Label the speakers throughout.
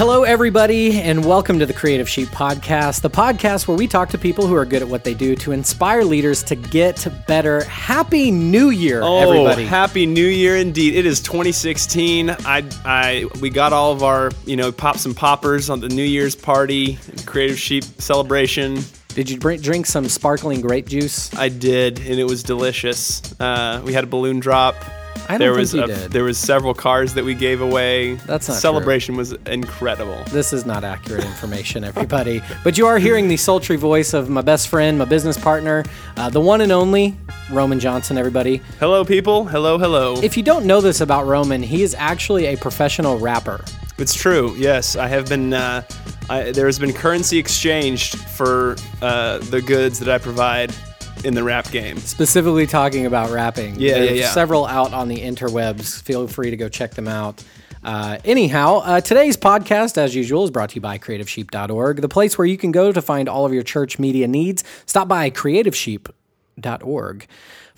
Speaker 1: Hello, everybody, and welcome to the Creative Sheep Podcast, the podcast where we talk to people who are good at what they do to inspire leaders to get better. Happy New Year,
Speaker 2: Oh,
Speaker 1: everybody!
Speaker 2: happy New Year indeed! It is 2016. I, I, we got all of our, you know, pops and poppers on the New Year's party, Creative Sheep celebration.
Speaker 1: Did you drink some sparkling grape juice?
Speaker 2: I did, and it was delicious. Uh, we had a balloon drop.
Speaker 1: I don't
Speaker 2: there
Speaker 1: think
Speaker 2: was
Speaker 1: you
Speaker 2: a-
Speaker 1: did.
Speaker 2: there was several cars that we gave away.
Speaker 1: That's not true.
Speaker 2: celebration was incredible.
Speaker 1: This is not accurate information, everybody. but you are hearing the sultry voice of my best friend, my business partner, uh, the one and only Roman Johnson, everybody.
Speaker 2: Hello, people. Hello, hello.
Speaker 1: If you don't know this about Roman, he is actually a professional rapper.
Speaker 2: It's true. Yes, I have been. Uh, I, there has been currency exchanged for uh, the goods that I provide in the rap game.
Speaker 1: Specifically talking about rapping.
Speaker 2: Yeah, yeah, yeah.
Speaker 1: Several out on the interwebs. Feel free to go check them out. Uh, anyhow, uh, today's podcast, as usual, is brought to you by CreativeSheep.org, the place where you can go to find all of your church media needs. Stop by CreativeSheep.org.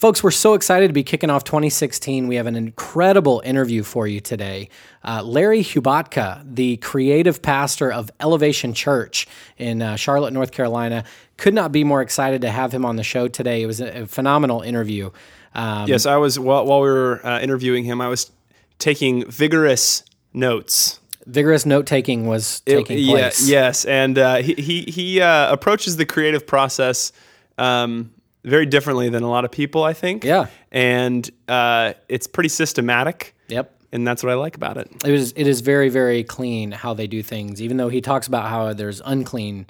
Speaker 1: Folks, we're so excited to be kicking off 2016. We have an incredible interview for you today. Uh, Larry Hubatka, the creative pastor of Elevation Church in uh, Charlotte, North Carolina, could not be more excited to have him on the show today. It was a, a phenomenal interview. Um,
Speaker 2: Yes, I was while, while we were uh, interviewing him. I was taking vigorous notes.
Speaker 1: vigorous note taking was
Speaker 2: It-
Speaker 1: taking
Speaker 2: yeah,
Speaker 1: place.
Speaker 2: yes, and uh, he he, he uh, approaches the creative process um, very differently than a lot of people. I think.
Speaker 1: Yeah.
Speaker 2: and uh, it's pretty systematic.
Speaker 1: Yep.
Speaker 2: and that's what I like about it.
Speaker 1: It is it is very very clean how they do things. Even though he talks about how there's unclean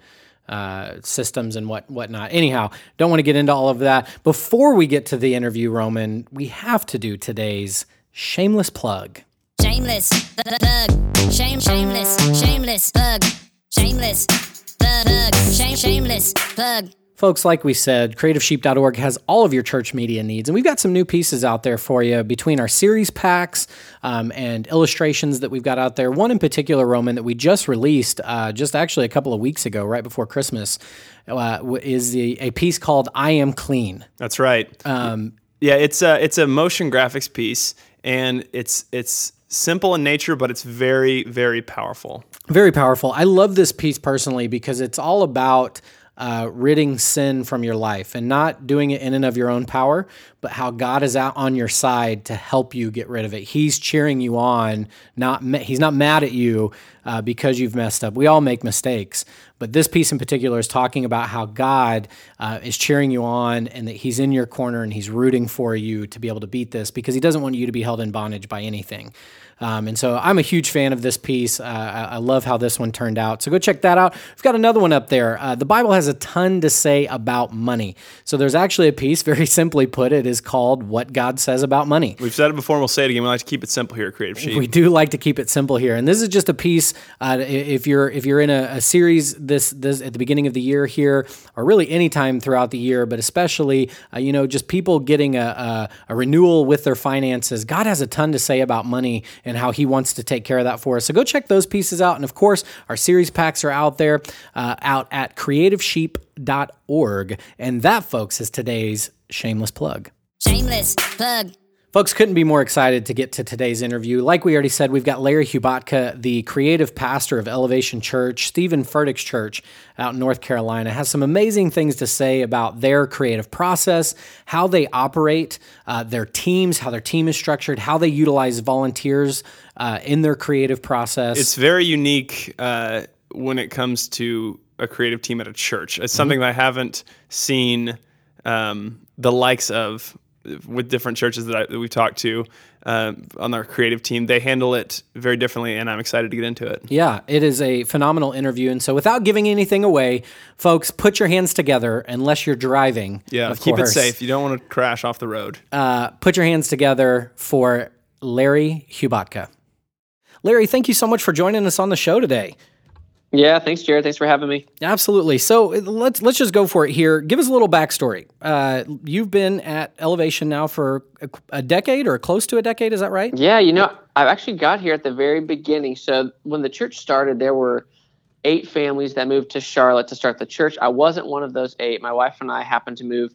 Speaker 1: uh, systems and what whatnot. Anyhow, don't want to get into all of that. Before we get to the interview, Roman, we have to do today's shameless plug.
Speaker 3: Shameless, thug, shame, shameless, shameless, thug, shameless, thug, shame, shameless, thug.
Speaker 1: Folks, like we said, creativesheep.org has all of your church media needs. And we've got some new pieces out there for you between our series packs um, and illustrations that we've got out there. One in particular, Roman, that we just released uh, just actually a couple of weeks ago, right before Christmas, uh, is the, a piece called I Am Clean.
Speaker 2: That's right. Um, yeah, it's a it's a motion graphics piece, and it's it's simple in nature, but it's very very powerful.
Speaker 1: Very powerful. I love this piece personally because it's all about uh, ridding sin from your life and not doing it in and of your own power, but how God is out on your side to help you get rid of it. He's cheering you on. Not he's not mad at you uh, because you've messed up. We all make mistakes, but this piece in particular is talking about how God uh, is cheering you on and that He's in your corner and He's rooting for you to be able to beat this because He doesn't want you to be held in bondage by anything. Um, and so I'm a huge fan of this piece. Uh, I, I love how this one turned out. So go check that out. We've got another one up there. Uh, the Bible has a ton to say about money. So there's actually a piece, very simply put, it is called What God Says About Money.
Speaker 2: We've said it before, and we'll say it again. We like to keep it simple here at Creative Sheep.
Speaker 1: We do like to keep it simple here, and this is just a piece. Uh, if you're if you're in a, a series this this at the beginning of the year here, or really any time throughout the year, but especially uh, you know just people getting a, a a renewal with their finances. God has a ton to say about money and how He wants to take care of that for us. So go check those pieces out, and of course our series packs are out there, uh, out at creativesheep.org, and that, folks, is today's shameless plug.
Speaker 3: Shameless, thug,
Speaker 1: Folks couldn't be more excited to get to today's interview. Like we already said, we've got Larry Hubatka, the creative pastor of Elevation Church, Steven Furtick's church out in North Carolina, has some amazing things to say about their creative process, how they operate, uh, their teams, how their team is structured, how they utilize volunteers uh, in their creative process.
Speaker 2: It's very unique uh, when it comes to a creative team at a church. It's something that I haven't seen um, the likes of with different churches that, I, that we've talked to uh, on our creative team. They handle it very differently, and I'm excited to get into it.
Speaker 1: Yeah, it is a phenomenal interview. And so, without giving anything away, folks, put your hands together unless you're driving.
Speaker 2: Yeah, keep
Speaker 1: course.
Speaker 2: it safe. You don't want to crash off the road.
Speaker 1: uh, put your hands together for Larry Hubatka. Larry, thank you so much for joining us on the show today.
Speaker 4: Yeah, thanks, Jared. Thanks for having me.
Speaker 1: Absolutely. So uh, let's let's just go for it here. Give us a little backstory. Uh, you've been at Elevation now for a, a decade or close to a decade. Is that right?
Speaker 4: Yeah, you know, I've actually got here at the very beginning. So when the church started, there were eight families that moved to Charlotte to start the church. I wasn't one of those eight. My wife and I happened to move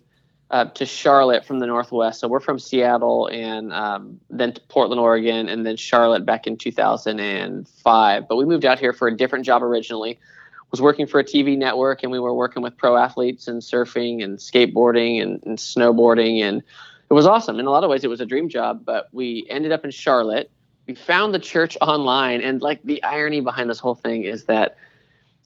Speaker 4: to Charlotte from the Northwest. So we're from Seattle and um, then to Portland, Oregon, and then Charlotte back in 2005. But we moved out here for a different job originally. Was working for a TV network, and we were working with pro athletes and surfing and skateboarding and, and snowboarding, and it was awesome. In a lot of ways, it was a dream job. But we ended up in Charlotte. We found the church online, and like the irony behind this whole thing is that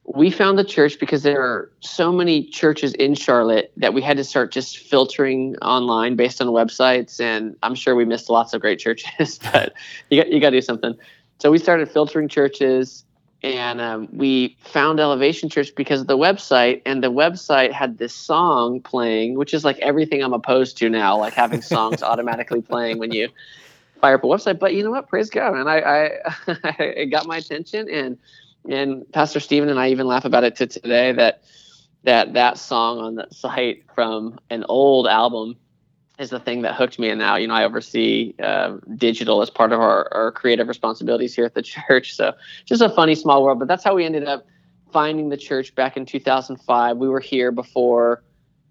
Speaker 4: we found the church because there are so many churches in Charlotte that we had to start just filtering online based on websites. And I'm sure we missed lots of great churches, but you got you got to do something. So we started filtering churches, and um, we found Elevation Church because of the website. And the website had this song playing, which is like everything I'm opposed to now, like having songs automatically playing when you fire up a website. But you know what? Praise God, and I, I it got my attention and and Pastor Steven and I even laugh about it to today that that that song on the site from an old album is the thing that hooked me. And now, you know, I oversee uh, digital as part of our, our creative responsibilities here at the church. So just a funny small world. But that's how we ended up finding the church back in 2005. We were here before,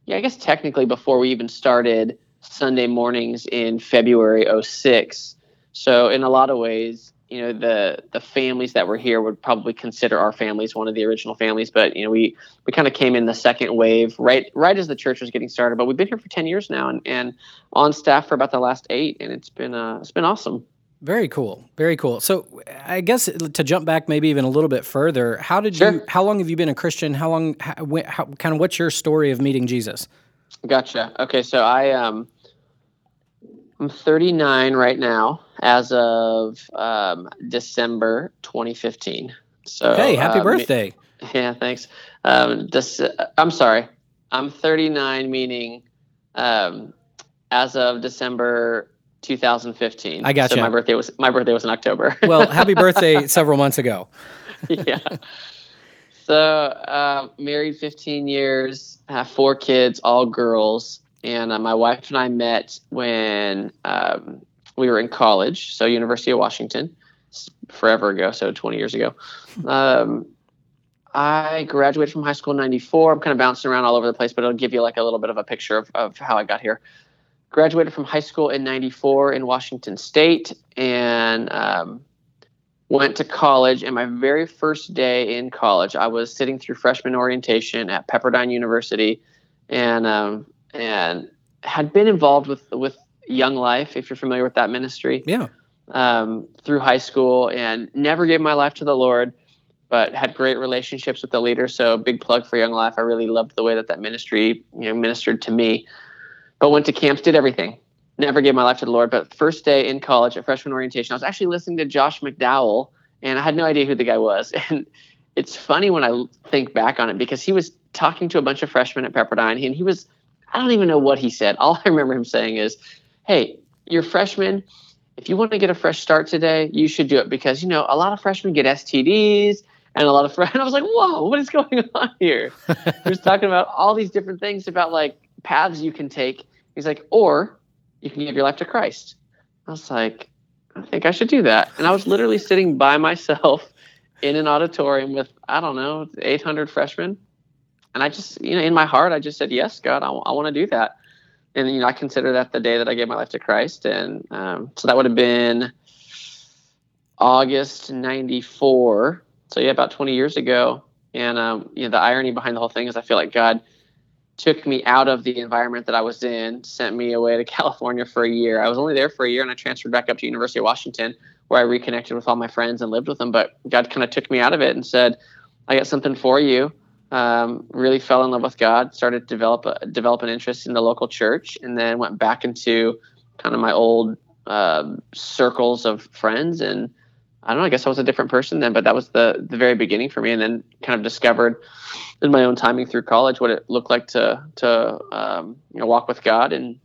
Speaker 4: yeah, I guess technically before we even started Sunday mornings in February 06. So in a lot of ways, you know the the families that were here would probably consider our families one of the original families but you know we we kind of came in the second wave right right as the church was getting started but we've been here for 10 years now and, and on staff for about the last eight and it's been uh it's been awesome.
Speaker 1: Very cool very cool. So i guess to jump back maybe even a little bit further how did sure. you how long have you been a christian? How long how, how, kind of what's your story of meeting jesus?
Speaker 4: Gotcha. Okay so i um i'm 39 right now as of um, December 2015. So
Speaker 1: hey, happy um, birthday!
Speaker 4: Yeah, thanks. Um, I'm sorry, I'm 39, meaning um, as of December 2015. I
Speaker 1: got
Speaker 4: so My birthday was my birthday was in October.
Speaker 1: well, happy birthday several months ago.
Speaker 4: yeah. So uh, married 15 years, have four kids, all girls, and uh, my wife and I met when um, we were in college, so University of Washington, forever ago, so 20 years ago. Um, I graduated from high school in 94. I'm kind of bouncing around all over the place, but it'll give you like a little bit of a picture of, of how I got here. Graduated from high school in 94 in Washington State and um, went to college. And my very first day in college, I was sitting through freshman orientation at Pepperdine University and, um, and had been involved with, with Young Life, if you're familiar with that ministry.
Speaker 1: Yeah.
Speaker 4: Um, through high school and never gave my life to the Lord, but had great relationships with the leader. So big plug for Young Life. I really loved the way that that ministry you know ministered to me. But went to camps, did everything. Never gave my life to the Lord. But first day in college at freshman orientation, I was actually listening to Josh McDowell, and I had no idea who the guy was. And it's funny when I think back on it because he was talking to a bunch of freshmen at Pepperdine, and he was I don't even know what he said. All I remember him saying is, hey, you're freshmen. If you want to get a fresh start today, you should do it because you know a lot of freshmen get STDs and a lot of freshmen. I was like, whoa, what is going on here? he was talking about all these different things about like paths you can take. He's like, or you can give your life to Christ. I was like, I think I should do that. And I was literally sitting by myself in an auditorium with I don't know 800 freshmen, and I just you know in my heart I just said yes, God, I, w- I want to do that and you know I consider that the day that I gave my life to Christ, and um, so that would have been August '94. So yeah, about 20 years ago. And um, you know the irony behind the whole thing is I feel like God took me out of the environment that I was in, sent me away to California for a year. I was only there for a year, and I transferred back up to University of Washington, where I reconnected with all my friends and lived with them. But God kind of took me out of it and said, "I got something for you." Um, really fell in love with God, started to develop a, develop an interest in the local church, and then went back into kind of my old uh, circles of friends. And I don't know, I guess I was a different person then, but that was the the very beginning for me. And then kind of discovered in my own timing through college what it looked like to to um, you know walk with God, and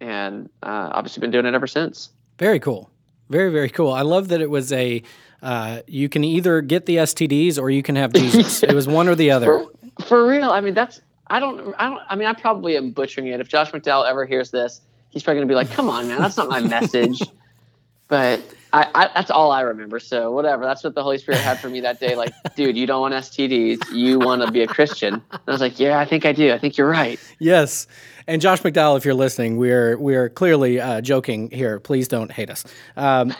Speaker 4: and uh, obviously been doing it ever since.
Speaker 1: Very cool, very very cool. I love that it was a uh, you can either get the STDs or you can have Jesus. it was one or the other.
Speaker 4: For, for, real. I mean, that's I don't I don't I mean I probably am butchering it. If Josh McDowell ever hears this, he's probably gonna be like, "Come on, man, that's not my message." but I, I, that's all I remember. So whatever. That's what the Holy Spirit had for me that day. Like, dude, you don't want STDs. You want to be a Christian. And I was like, yeah, I think I do. I think you're right.
Speaker 1: Yes. And Josh McDowell, if you're listening, we're we're clearly uh, joking here. Please don't hate us. Um,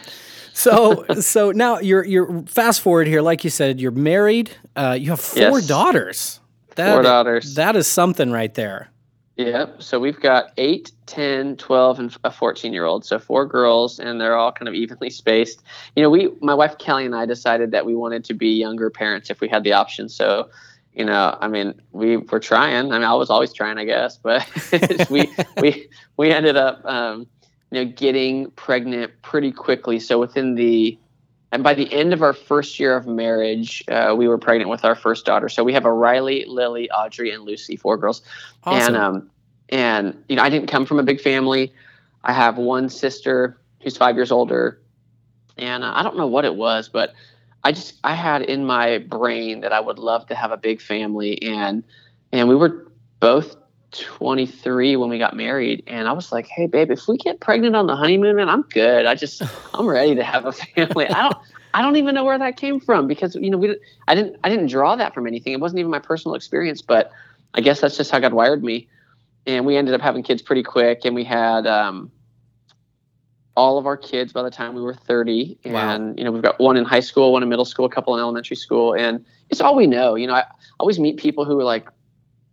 Speaker 1: so so now you're you're fast forward here. Like you said, you're married. Uh, you have four
Speaker 4: Yes.
Speaker 1: daughters. That,
Speaker 4: Four daughters.
Speaker 1: That is something right there.
Speaker 4: Yep. So we've got 8, 10, 12, and a 14 year old. So four girls, and they're all kind of evenly spaced. You know, we, my wife Kelly and I decided that we wanted to be younger parents if we had the option. So, you know, I mean, we were trying. I mean, I was always trying, I guess, but we, we, we ended up, um, you know, getting pregnant pretty quickly. So within the, and by the end of our first year of marriage, uh, we were pregnant with our first daughter. So we have a Riley, Lily, Audrey, and Lucy, four girls.
Speaker 1: Awesome.
Speaker 4: And um, and you know, I didn't come from a big family. I have one sister who's five years older, and uh, I don't know what it was, but I just I had in my brain that I would love to have a big family, and and we were both 23 when we got married, and I was like, hey babe, if we get pregnant on the honeymoon, man, I'm good. I just I'm ready to have a family. I don't. I don't even know where that came from because you know we I didn't I didn't draw that from anything. It wasn't even my personal experience, but I guess that's just how God wired me. And we ended up having kids pretty quick, and we had um, all of our kids by the time we were 30. And
Speaker 1: Wow.
Speaker 4: you know, we've got one in high school, one in middle school, a couple in elementary school, and it's all we know. You know, I always meet people who are like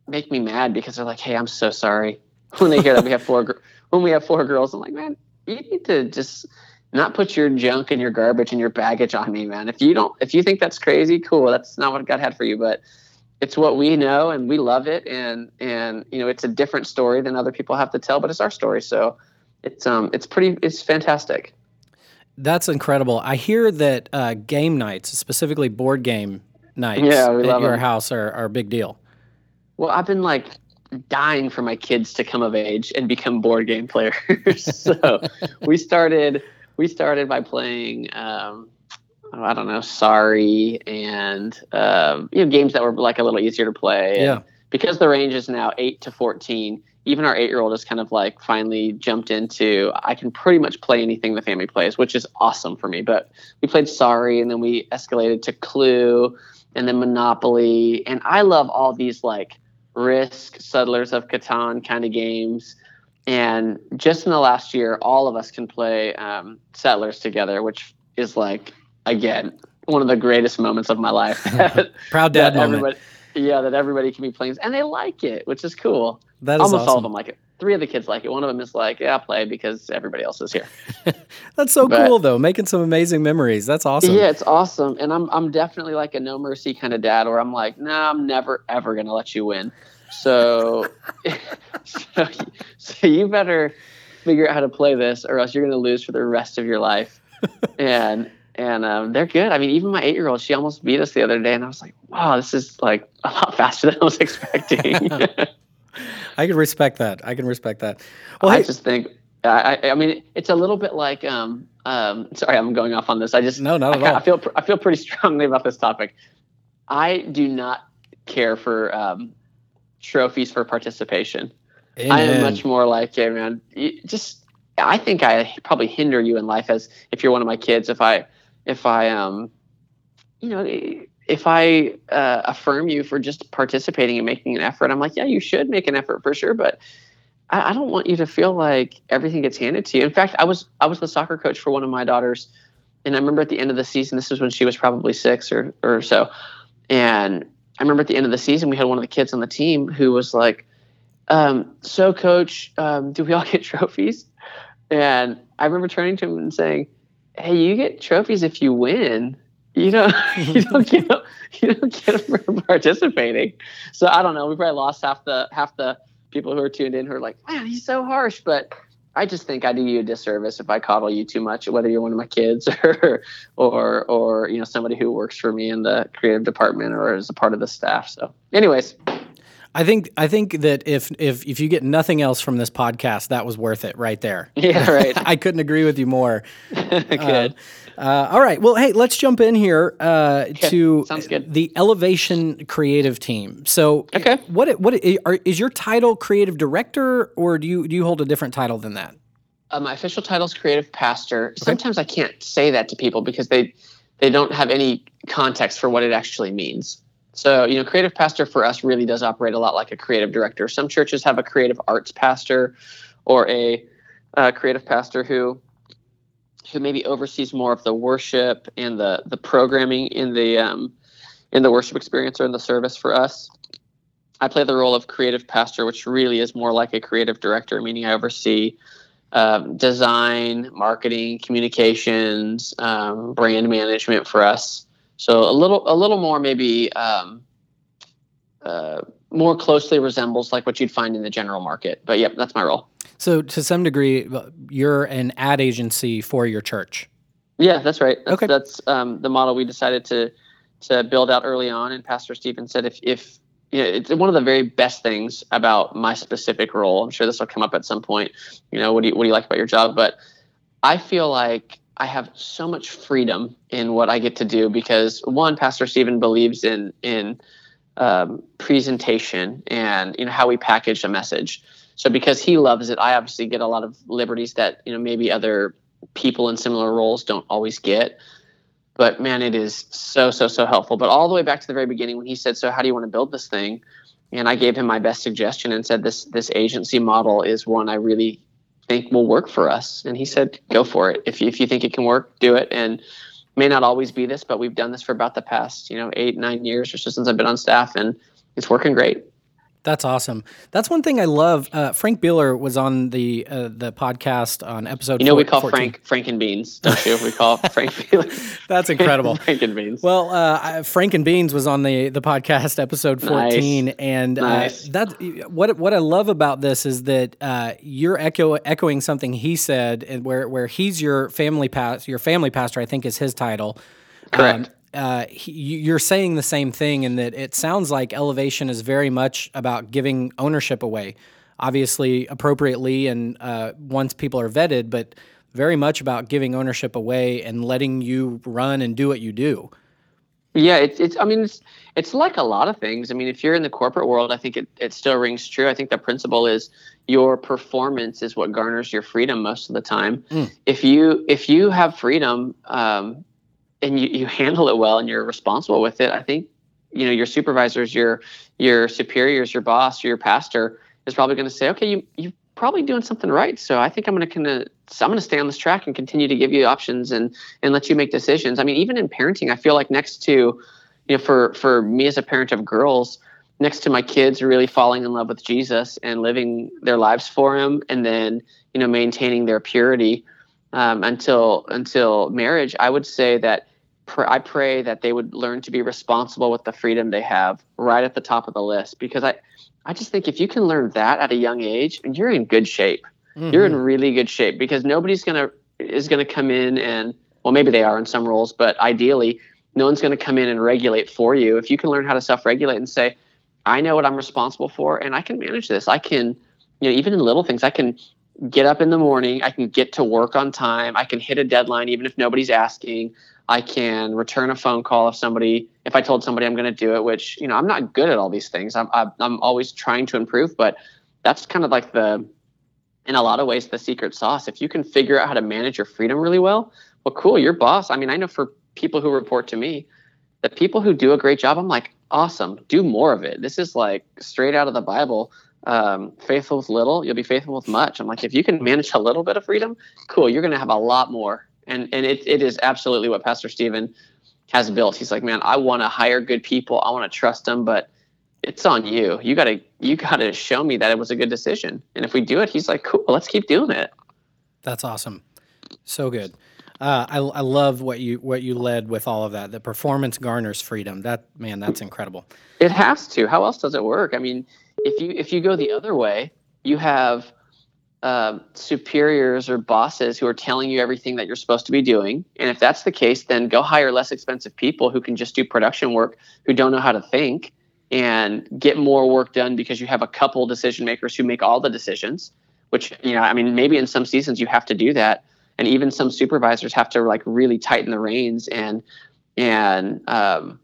Speaker 4: make me mad because they're like, "Hey, I'm so sorry." When they hear that we have four, gr- when we have four girls, I'm like, man, you need to just not put your junk and your garbage and your baggage on me, man. If you don't, if you think that's crazy, cool. That's not what God had for you, but it's what we know and we love it. And, and, you know, it's a different story than other people have to tell, but it's our story. So it's, um, it's pretty, it's fantastic.
Speaker 1: That's incredible. I hear that uh, game nights, specifically board game nights
Speaker 4: Yeah,
Speaker 1: at your
Speaker 4: them.
Speaker 1: house, are, are a big deal.
Speaker 4: Well, I've been like dying for my kids to come of age and become board game players. so we started we started by playing um, I don't know, sorry and um, you know games that were like a little easier to play. And
Speaker 1: Yeah.
Speaker 4: Because the range is now eight to fourteen, even our eight year old has kind of like finally jumped into I can pretty much play anything the family plays, which is awesome for me. But we played sorry and then we escalated to Clue and then Monopoly. And I love all these like risk settlers of Catan kind of games. And just in the last year, all of us can play um, settlers together, which is like again one of the greatest moments of my life.
Speaker 1: Proud dad
Speaker 4: that
Speaker 1: moment.
Speaker 4: everybody, yeah, that everybody can be playing, and they like it, which is cool.
Speaker 1: That is
Speaker 4: Almost all of them like it. Three of the kids like it. One of them is like, "Yeah, I'll play because everybody else is here."
Speaker 1: That's so
Speaker 4: But-
Speaker 1: cool, though. Making some amazing memories. That's awesome.
Speaker 4: Yeah, it's awesome, and I'm I'm definitely like a no mercy kind of dad, where I'm like, "No, I'm never ever gonna let you win." So, so, so you better figure out how to play this, or else you're gonna lose for the rest of your life. and and um, they're good. I mean, even my eight year old, she almost beat us the other day, and I was like, "Wow, this is like a lot faster than I was expecting."
Speaker 1: I can respect that. I can respect that. Well,
Speaker 4: I
Speaker 1: hey,
Speaker 4: just think, I, I I mean, it's a little bit like, um, um, sorry, I'm going off on this. I just,
Speaker 1: No, not
Speaker 4: I,
Speaker 1: at
Speaker 4: kinda-
Speaker 1: all.
Speaker 4: I feel, I feel pretty strongly about this topic. I do not care for um, trophies for participation. I am much more like, hey, man, just, I think I probably hinder you in life as if you're one of my kids. If I, if I, um, you know, if I uh, affirm you for just participating and making an effort, I'm like, yeah, you should make an effort for sure, but I, I don't want you to feel like everything gets handed to you. In fact, I was I was the soccer coach for one of my daughters, and I remember at the end of the season, this was when she was probably six or or so, and I remember at the end of the season, we had one of the kids on the team who was like, um, "So, coach, um, do we all get trophies?" And I remember turning to him and saying, "Hey, you get trophies if you win." You don't, you don't get, them- you don't get them for participating. So I don't know. We probably lost half the half the people who are tuned in who are like, man, he's so harsh. But I just think I do you a disservice if I coddle you too much, whether you're one of my kids or or or you know somebody who works for me in the creative department or is a part of the staff. So, anyways,
Speaker 1: I think I think that if if if you get nothing else from this podcast, that was worth it right there.
Speaker 4: yeah, right.
Speaker 1: I couldn't agree with you more.
Speaker 4: Good.
Speaker 1: Uh, all right. Well, hey, let's jump in here uh, to
Speaker 4: sounds good.
Speaker 1: the Elevation Creative Team. So,
Speaker 4: Okay.
Speaker 1: what what are, is your title creative director, or do you do you hold a different title than that?
Speaker 4: Uh, my official title is creative pastor. Sometimes I can't say that to people because they they don't have any context for what it actually means. So, you know, creative pastor for us really does operate a lot like a creative director. Some churches have a creative arts pastor or a uh, creative pastor who who maybe oversees more of the worship and the the programming in the um, in the worship experience or in the service for us. I play the role of creative pastor, which really is more like a creative director, meaning I oversee um, design, marketing, communications, um, brand management for us. So a little, a little more maybe um, uh, more closely resembles like what you'd find in the general market. But yep, that's my role.
Speaker 1: So to some degree, you're an ad agency for your church.
Speaker 4: Yeah, that's right. That's,
Speaker 1: Okay.
Speaker 4: that's um, the model we decided to to build out early on. And Pastor Steven said, if if you know, it's one of the very best things about my specific role. I'm sure this will come up at some point. You know, what do you what do you like about your job? But I feel like I have so much freedom in what I get to do because one, Pastor Steven believes in in um, presentation and you know how we package a message. So because he loves it, I obviously get a lot of liberties that you know maybe other people in similar roles don't always get. But man, it is so so so helpful. But all the way back to the very beginning when he said, "So how do you want to build this thing?" and I gave him my best suggestion and said, "This this agency model is one I really think will work for us." And he said, "Go for it. If you, if you think it can work, do it." And may not always be this, but we've done this for about the past you know eight nine years or so since I've been on staff, and it's working great.
Speaker 1: That's awesome. That's one thing I love. Uh, Frank Beeler was on the uh, the podcast on episode.
Speaker 4: You know, we call
Speaker 1: 14.
Speaker 4: Frank Frank and Beans, don't you? We call Frank
Speaker 1: That's incredible.
Speaker 4: Frank and Beans.
Speaker 1: Well, uh, Frank and Beans was on the the podcast episode fourteen,
Speaker 4: Nice.
Speaker 1: and
Speaker 4: Nice.
Speaker 1: uh, that what what I love about this is that uh, you're echo echoing something he said, and where where he's your family past your family pastor, I think is his title.
Speaker 4: Correct.
Speaker 1: Uh, he, you- you're saying the same thing in that it sounds like elevation is very much about giving ownership away, obviously appropriately and uh, once people are vetted, but very much about giving ownership away and letting you run and do what you do.
Speaker 4: Yeah, it's it's. I mean, it's it's like a lot of things. I mean, if you're in the corporate world, I think it, it still rings true. I think the principle is your performance is what garners your freedom most of the time.
Speaker 1: Mm.
Speaker 4: If you if you have freedom um, and you, you handle it well and you're responsible with it, I think you know your supervisors, your your superiors, your boss, your pastor is probably going to say, okay, you you probably doing something right. So I think I'm going to kind of I'm going to stay on this track and continue to give you options and and let you make decisions. I mean, even in parenting, I feel like next to, you know, for for me as a parent of girls, next to my kids really falling in love with Jesus and living their lives for Him, and then you know maintaining their purity um, until until marriage, I would say that. Pr- I pray that they would learn to be responsible with the freedom they have right at the top of the list because I, I just think if you can learn that at a young age, you're in good shape. You're in mm-hmm. really good shape because nobody's gonna is gonna come in and well maybe they are in some roles but ideally no one's gonna come in and regulate for you. If you can learn how to self-regulate and say i know what i'm responsible for and i can manage this. I can you know even in little things i can get up in the morning i can get to work on time i can hit a deadline even if nobody's asking i can return a phone call if somebody if i told somebody i'm going to do it which you know i'm not good at all these things i'm i'm, I'm always trying to improve but that's kind of like the in a lot of ways the secret sauce. If you can figure out how to manage your freedom really well, well, cool, you're boss. I mean, I know for people who report to me, the people who do a great job, I'm like, awesome, do more of it. This is like straight out of the Bible. Um, faithful with little, you'll be faithful with much. I'm like, if you can manage a little bit of freedom, cool, you're going to have a lot more. And and it, it is absolutely what Pastor Steven has built. He's like, man, I want to hire good people. I want to trust them, but it's on you. You gotta you gotta show me that it was a good decision. And if we do it, he's like, cool, let's keep doing it.
Speaker 1: That's awesome. So good. Uh, I, I love what you what you led with all of that. The performance garners freedom. That man, that's incredible.
Speaker 4: It has to. How else does it work? I mean, if you if you go the other way, you have uh, superiors or bosses who are telling you everything that you're supposed to be doing. And if that's the case, then go hire less expensive people who can just do production work, who don't know how to think, and get more work done because you have a couple decision makers who make all the decisions. Which you know, I mean, maybe in some seasons you have to do that, and even some supervisors have to like really tighten the reins and and um,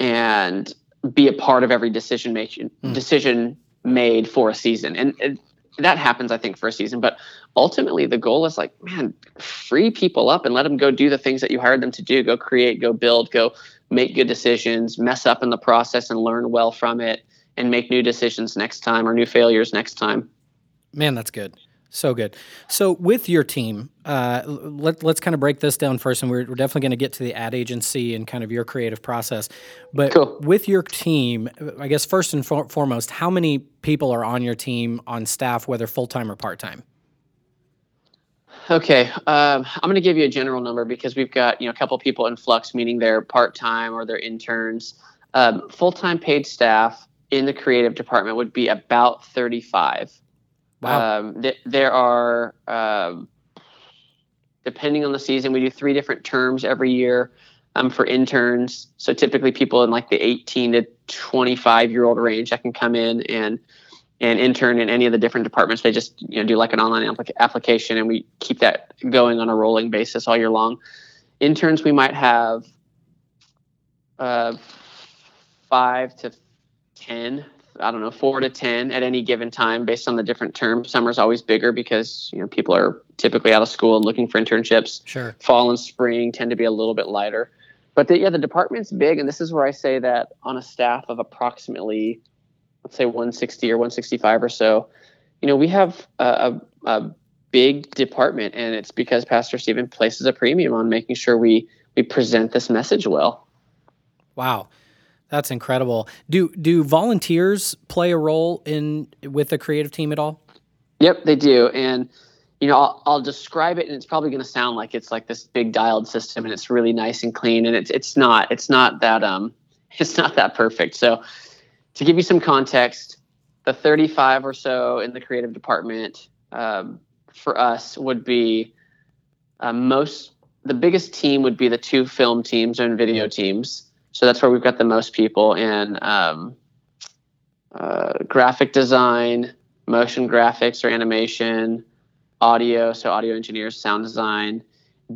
Speaker 4: and be a part of every decision making
Speaker 1: Mm.
Speaker 4: decision made for a season. And, and that happens, I think, for a season. But ultimately, the goal is like, man, free people up and let them go do the things that you hired them to do. Go create, go build, go make good decisions, mess up in the process, and learn well from it, and make new decisions next time or new failures next time.
Speaker 1: Man, that's good. So good. So with your team, uh, let, let's kind of break this down first, and we're, we're definitely going to get to the ad agency and kind of your creative process. But
Speaker 4: Cool.
Speaker 1: with your team, I guess first and for, foremost, how many people are on your team on staff, whether full time or part time?
Speaker 4: Okay, um, I'm going to give you a general number because we've got you know a couple people in flux, meaning they're part time or they're interns. Um, Full time paid staff in the creative department would be about 35. Um, th- there are, um, depending on the season, we do three different terms every year um, for interns. So typically, people in like the 18 to 25 year old range that can come in and and intern in any of the different departments. They just you know do like an online applica- application, and we keep that going on a rolling basis all year long. Interns, we might have uh, five to ten I don't know, four to ten at any given time based on the different terms. Summer's always bigger because you know people are typically out of school and looking for internships.
Speaker 1: Sure.
Speaker 4: Fall and spring tend to be a little bit lighter, but the, yeah, the department's big, and this is where I say that on a staff of approximately, let's say 160 or 165 or so, you know, we have a, a, a big department, and it's because Pastor Steven places a premium on making sure we we present this message well.
Speaker 1: Wow. That's incredible. Do do volunteers play a role in with the creative team at all?
Speaker 4: Yep, they do. And you know, I'll, I'll describe it, and it's probably going to sound like it's like this big dialed system, and it's really nice and clean, and it's it's not. It's not that um, it's not that perfect. So, to give you some context, the 35 or so in the creative department um, for us would be uh, most. The biggest team would be the two film teams and video teams. So that's where we've got the most people in um, uh, graphic design, motion graphics or animation, audio, so audio engineers, sound design.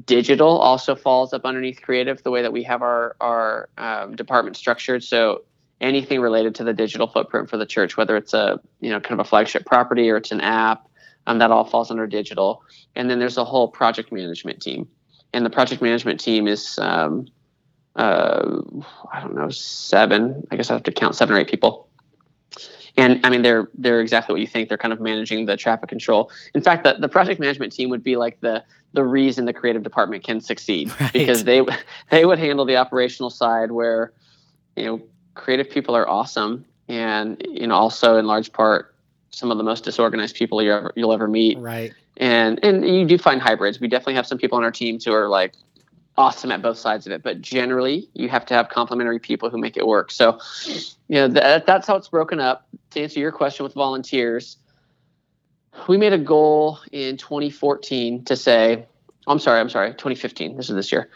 Speaker 4: Digital also falls up underneath creative, the way that we have our our um, department structured. So anything related to the digital footprint for the church, whether it's a you know kind of a flagship property or it's an app, um, that all falls under digital. And then there's a whole project management team, and the project management team is um, uh, I don't know seven. I guess I have to count seven or eight people and I mean they're they're exactly what you think. They're kind of managing the traffic control. In fact, the, the project management team would be like the the reason the creative department can succeed
Speaker 1: Right.
Speaker 4: because they they would handle the operational side where you know creative people are awesome and you know also in large part some of the most disorganized people you ever you'll ever meet
Speaker 1: Right.
Speaker 4: and and you do find hybrids. We definitely have some people on our teams who are like awesome at both sides of it, but generally you have to have complementary people who make it work. So, you know, that, that's how it's broken up. To answer your question with volunteers, we made a goal in 2014 to say, I'm sorry, I'm sorry, 2015. This is this year.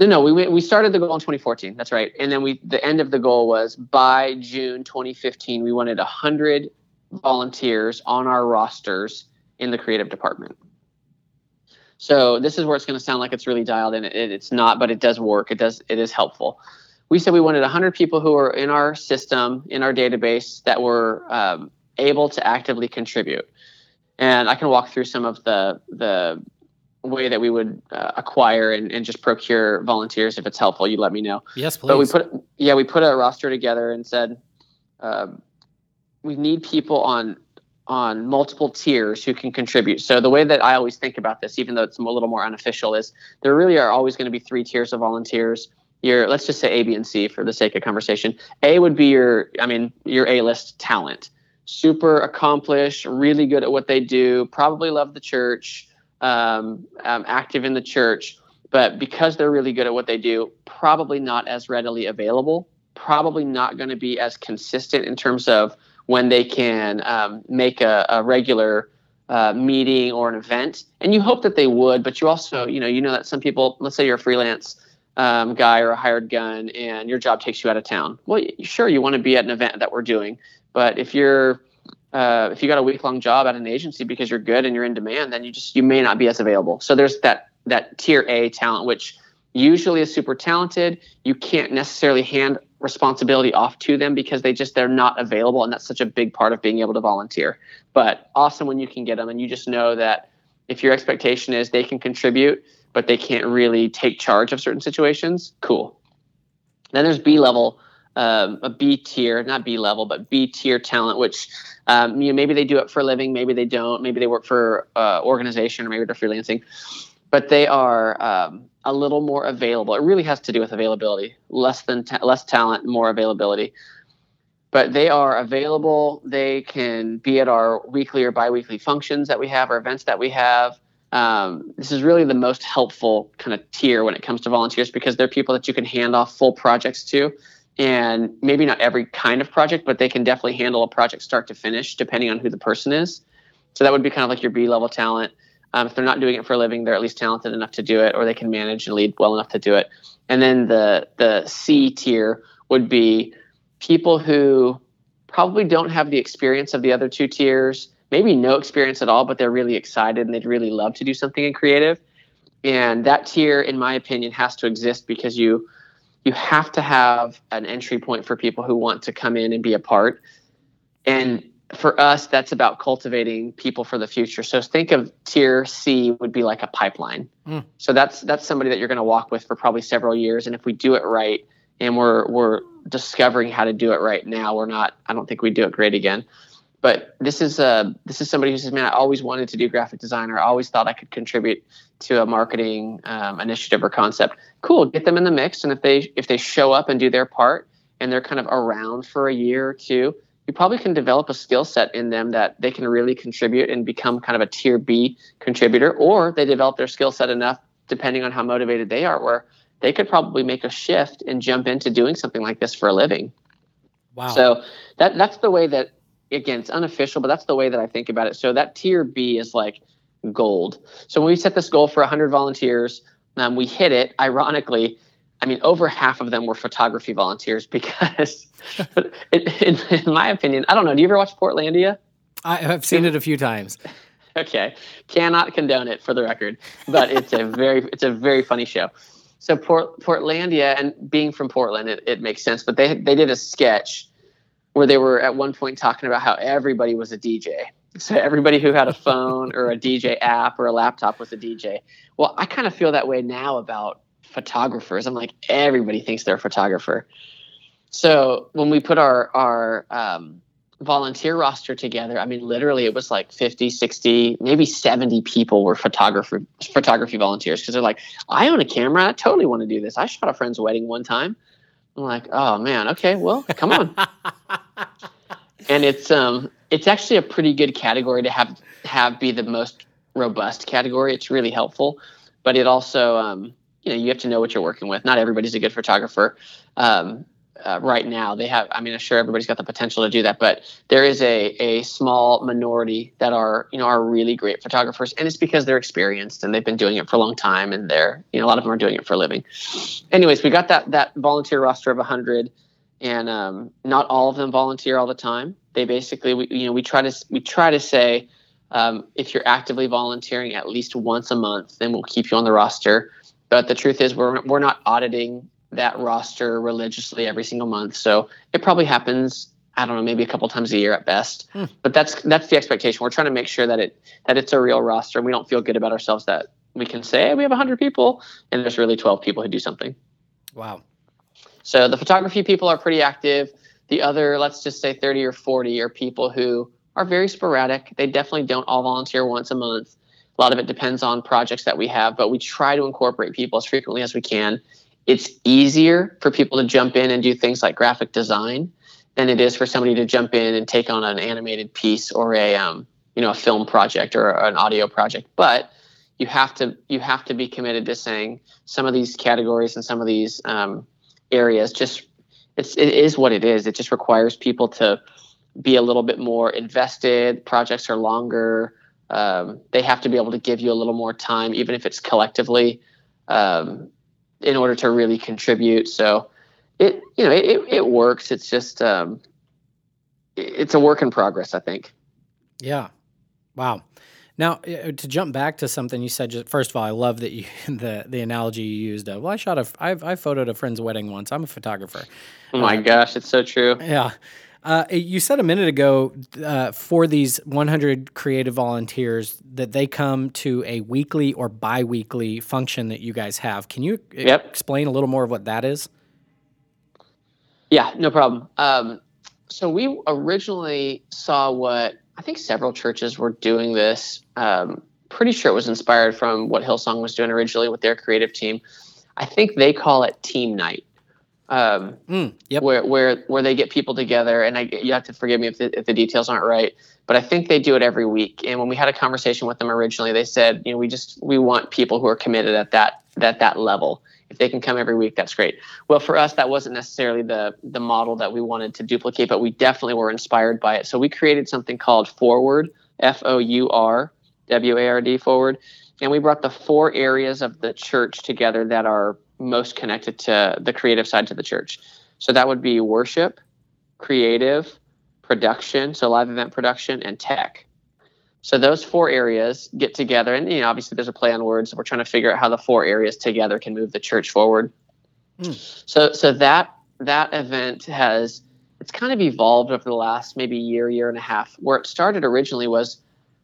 Speaker 4: No, no, we we started the goal in 2014. That's right, and then we the end of the goal was by June 2015 we wanted 100 volunteers on our rosters in the creative department. So this is where it's going to sound like it's really dialed in. It, it's not, but it does work. It does. It is helpful. We said we wanted 100 people who are in our system, in our database, that were um, able to actively contribute. And I can walk through some of the the way that we would uh, acquire and, and just procure volunteers if it's helpful. You let me know
Speaker 1: Yes, please.
Speaker 4: but we put yeah we put a roster together and said um, we need people on on multiple tiers who can contribute. So the way that i always think about this even though it's a little more unofficial is there really are always going to be three tiers of volunteers. Your let's just say a b and c for the sake of conversation. A would be your i mean your a list talent. Super accomplished really good at what they do probably love the church um, um, active in the church but because they're really good at what they do, probably not as readily available, probably not going to be as consistent in terms of when they can um, make a, a regular uh, meeting or an event. And you hope that they would, but you also, you know, you know that some people, let's say you're a freelance um, guy or a hired gun, and your job takes you out of town. Well, sure, you want to be at an event that we're doing, but if you're uh, if you got a week long job at an agency because you're good and you're in demand, then you just you may not be as available. So there's that that tier A talent, which usually is super talented. You can't necessarily hand responsibility off to them because they just they're not available and that's such a big part of being able to volunteer. But awesome when you can get them and you just know that if your expectation is they can contribute but they can't really take charge of certain situations cool. Then there's b level um, a b tier not b level but b tier talent which um, you know, maybe they do it for a living maybe they don't. Maybe they work for uh, organization or maybe they're freelancing. But they are um, a little more available. It really has to do with availability, less than ta- less talent, more availability. But they are available. They can be at our weekly or biweekly functions that we have, or events that we have. Um, this is really the most helpful kind of tier when it comes to volunteers because they're people that you can hand off full projects to. And maybe not every kind of project, but they can definitely handle a project start to finish, depending on who the person is. So that would be kind of like your B level talent. Um, if they're not doing it for a living, they're at least talented enough to do it, or they can manage and lead well enough to do it. And then the the C tier would be people who probably don't have the experience of the other two tiers, maybe no experience at all, but they're really excited and they'd really love to do something in creative. And that tier, in my opinion, has to exist because you you have to have an entry point for people who want to come in and be a part. And for us, that's about cultivating people for the future. So think of tier C would be like a pipeline. Mm. So that's that's somebody that you're going to walk with for probably several years. And if we do it right, and we're we're discovering how to do it right now, we're not. I don't think we do it great again. But this is a this is somebody who says, "Man, I always wanted to do graphic design, or I always thought I could contribute to a marketing um, initiative or concept." Cool, get them in the mix, and if they if they show up and do their part, and they're kind of around for a year or two, you probably can develop a skill set in them that they can really contribute and become kind of a tier B contributor, or they develop their skill set enough, depending on how motivated they are, where they could probably make a shift and jump into doing something like this for a living. Wow. So that that's the way that again it's unofficial, but that's the way that I think about it. So that tier B is like gold. So when we set this goal for 100 volunteers, um, we hit it. Ironically, I mean, over half of them were photography volunteers because, in, in, my opinion, I don't know. Do you ever watch Portlandia?
Speaker 1: I have seen it a few times.
Speaker 4: okay, cannot condone it for the record, but it's a very it's a very funny show. So Port, Portlandia, and being from Portland, it, it makes sense. But they they did a sketch where they were at one point talking about how everybody was a DJ. So everybody who had a phone or a DJ app or a laptop was a DJ. Well, I kind of feel that way now about photographers. I'm like, everybody thinks they're a photographer. So when we put our our um, volunteer roster together, I mean, literally, it was like 50, 60, maybe 70 people were photographer photography volunteers because they're like, I own a camera, I totally want to do this. I shot a friend's wedding one time. I'm like, oh man, okay, well, come on. and it's um, it's actually a pretty good category to have have be the most robust category. It's really helpful, but it also um, you know you have to know what you're working with. Not everybody's a good photographer. Um, uh, right now they have i mean i'm sure everybody's got the potential to do that but there is a, a small minority that are you know are really great photographers and it's because they're experienced and they've been doing it for a long time and they're you know a lot of them are doing it for a living anyways we got that that volunteer roster of 100 and um, not all of them volunteer all the time they basically we, you know we try to we try to say um, if you're actively volunteering at least once a month then we'll keep you on the roster but the truth is, we're we're not auditing that roster religiously every single month. So it probably happens. I don't know, maybe a couple times a year at best. Hmm. But that's that's the expectation. We're trying to make sure that it that it's a real roster, and we don't feel good about ourselves that we can say hey, we have 100 people, and there's really 12 people who do something.
Speaker 1: Wow.
Speaker 4: So the photography people are pretty active. The other, let's just say 30 or 40, are people who are very sporadic. They definitely don't all volunteer once a month. A lot of it depends on projects that we have, but we try to incorporate people as frequently as we can. It's easier for people to jump in and do things like graphic design than it is for somebody to jump in and take on an animated piece or a um, you know a film project or an audio project. But you have to you have to be committed to saying some of these categories and some of these um, areas just it's it is what it is. It just requires people to be a little bit more invested. Projects are longer um, they have to be able to give you a little more time, even if it's collectively, um, in order to really contribute. So it, you know, it, it works. It's just, um, it's a work in progress, I think.
Speaker 1: Yeah. Wow. Now, uh, to jump back to something you said, just, first of all, I love that you the the analogy you used of, well, I shot a, I, I photoed a friend's wedding once. I'm a photographer.
Speaker 4: Oh my gosh, it's so true.
Speaker 1: Yeah. Uh, you said a minute ago uh, for these 100 creative volunteers that they come to a weekly or bi-weekly function that you guys have. Can you
Speaker 4: Yep.
Speaker 1: explain a little more of what that is?
Speaker 4: Yeah, no problem. Um, so we originally saw what I think several churches were doing this. Um, pretty sure it was inspired from what Hillsong was doing originally with their creative team. I think they call it team night. Um,
Speaker 1: Mm, yep.
Speaker 4: where where where they get people together. And I, you have to forgive me if the, if the details aren't right but i think they do it every week. And when we had a conversation with them originally they said you know we just we want people who are committed at that at that level. If they can come every week that's great. Well for us that wasn't necessarily the the model that we wanted to duplicate but we definitely were inspired by it. So we created something called forward f-o-u-r w-a-r-d forward. And we brought the four areas of the church together that are most connected to the creative side to the church. So that would be worship, creative, production, so live event production, and tech. So those four areas get together, and you know, obviously there's a play on words. We're trying to figure out how the four areas together can move the church forward.
Speaker 1: Mm.
Speaker 4: So, so that that event has it's kind of evolved over the last maybe year, year and a half. Where it started originally was,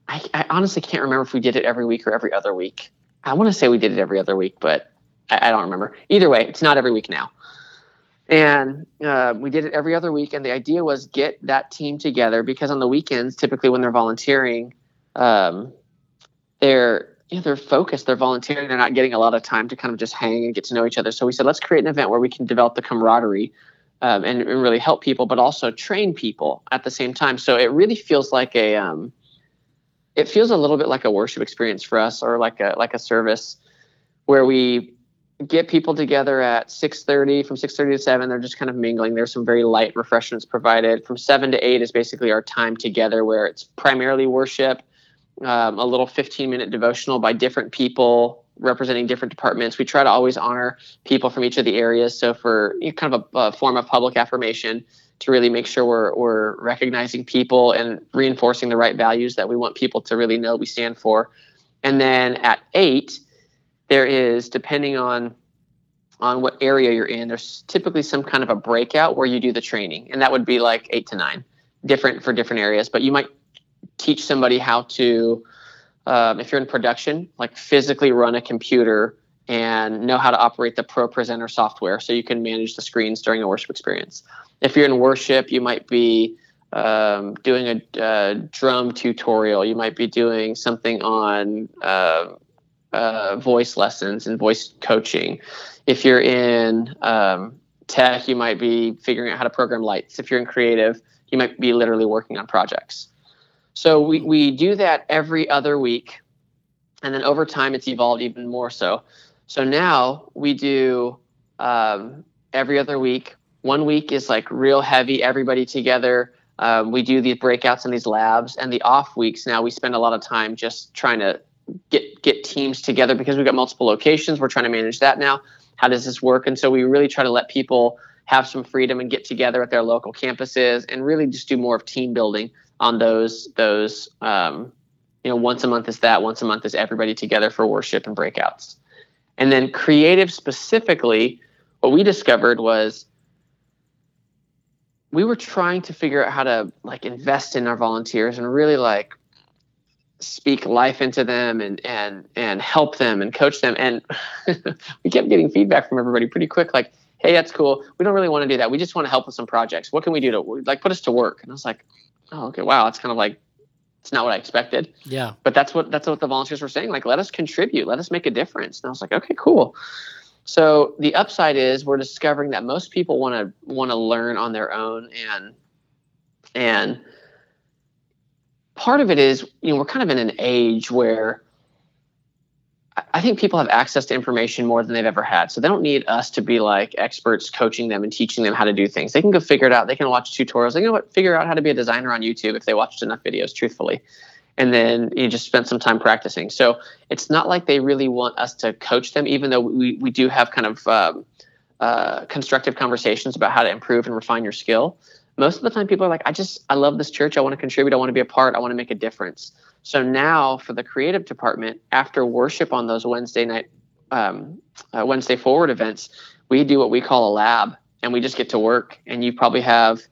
Speaker 4: I, I honestly can't remember if we did it every week or every other week. I want to say we did it every other week, but I, I don't remember. Either way, it's not every week now. And uh, we did it every other week. And the idea was get that team together because on the weekends, typically when they're volunteering, um, they're you know, they're focused, they're volunteering, they're not getting a lot of time to kind of just hang and get to know each other. So we said, let's create an event where we can develop the camaraderie um, and, and really help people, but also train people at the same time. So it really feels like a, um, it feels a little bit like a worship experience for us, or like a like a service where we get people together at 6.30 from 6.30 to 7 they're just kind of mingling. There's some very light refreshments provided. From 7 to 8 is basically our time together where it's primarily worship um, a little 15 minute devotional by different people representing different departments. We try to always honor people from each of the areas. So for you know, kind of a, a form of public affirmation to really make sure we're, we're recognizing people and reinforcing the right values that we want people to really know we stand for. And then at 8 there is depending on on what area you're in there's typically some kind of a breakout where you do the training and that would be like eight to nine different for different areas. But you might teach somebody how to um, if you're in production like physically run a computer and know how to operate the ProPresenter software so you can manage the screens during a worship experience. If you're in worship you might be um, doing a, a drum tutorial. You might be doing something on uh, uh, voice lessons and voice coaching. If you're in um, tech, you might be figuring out how to program lights. If you're in creative, you might be literally working on projects. So we, we do that every other week. And then over time, it's evolved even more so. So now we do um, every other week. One week is like real heavy, everybody together. Um, we do these breakouts in these labs. And the off weeks, now we spend a lot of time just trying to get get teams together because we've got multiple locations. We're trying to manage that now. How does this work? And so we really try to let people have some freedom and get together at their local campuses and really just do more of team building on those those um, you know once a month is that once a month is everybody together for worship and breakouts and then creative specifically what we discovered was we were trying to figure out how to like invest in our volunteers and really like speak life into them and and and help them and coach them. And we kept getting feedback from everybody pretty quick like hey that's cool. We don't really want to do that. We just want to help with some projects. What can we do to like put us to work? And i was like oh okay. Wow it's kind of like it's not what i expected.
Speaker 1: Yeah.
Speaker 4: but that's what that's what the volunteers were saying like let us contribute. Let us make a difference. And i was like okay cool. So the upside is we're discovering that most people want to want to learn on their own and and part of it is you know we're kind of in an age where I- think people have access to information more than they've ever had. So they don't need us to be like experts coaching them and teaching them how to do things. They can go figure it out. They can watch tutorials. They can figure out how to be a designer on YouTube if they watched enough videos, truthfully. And then you just spent some time practicing. So it's not like they really want us to coach them, even though we, we do have kind of um, uh, constructive conversations about how to improve and refine your skill. Most of the time people are like, I just, I love this church. I want to contribute. I want to be a part. I want to make a difference. So now for the creative department, after worship on those Wednesday night, um, uh, Wednesday forward events, we do what we call a lab and we just get to work. And you probably have,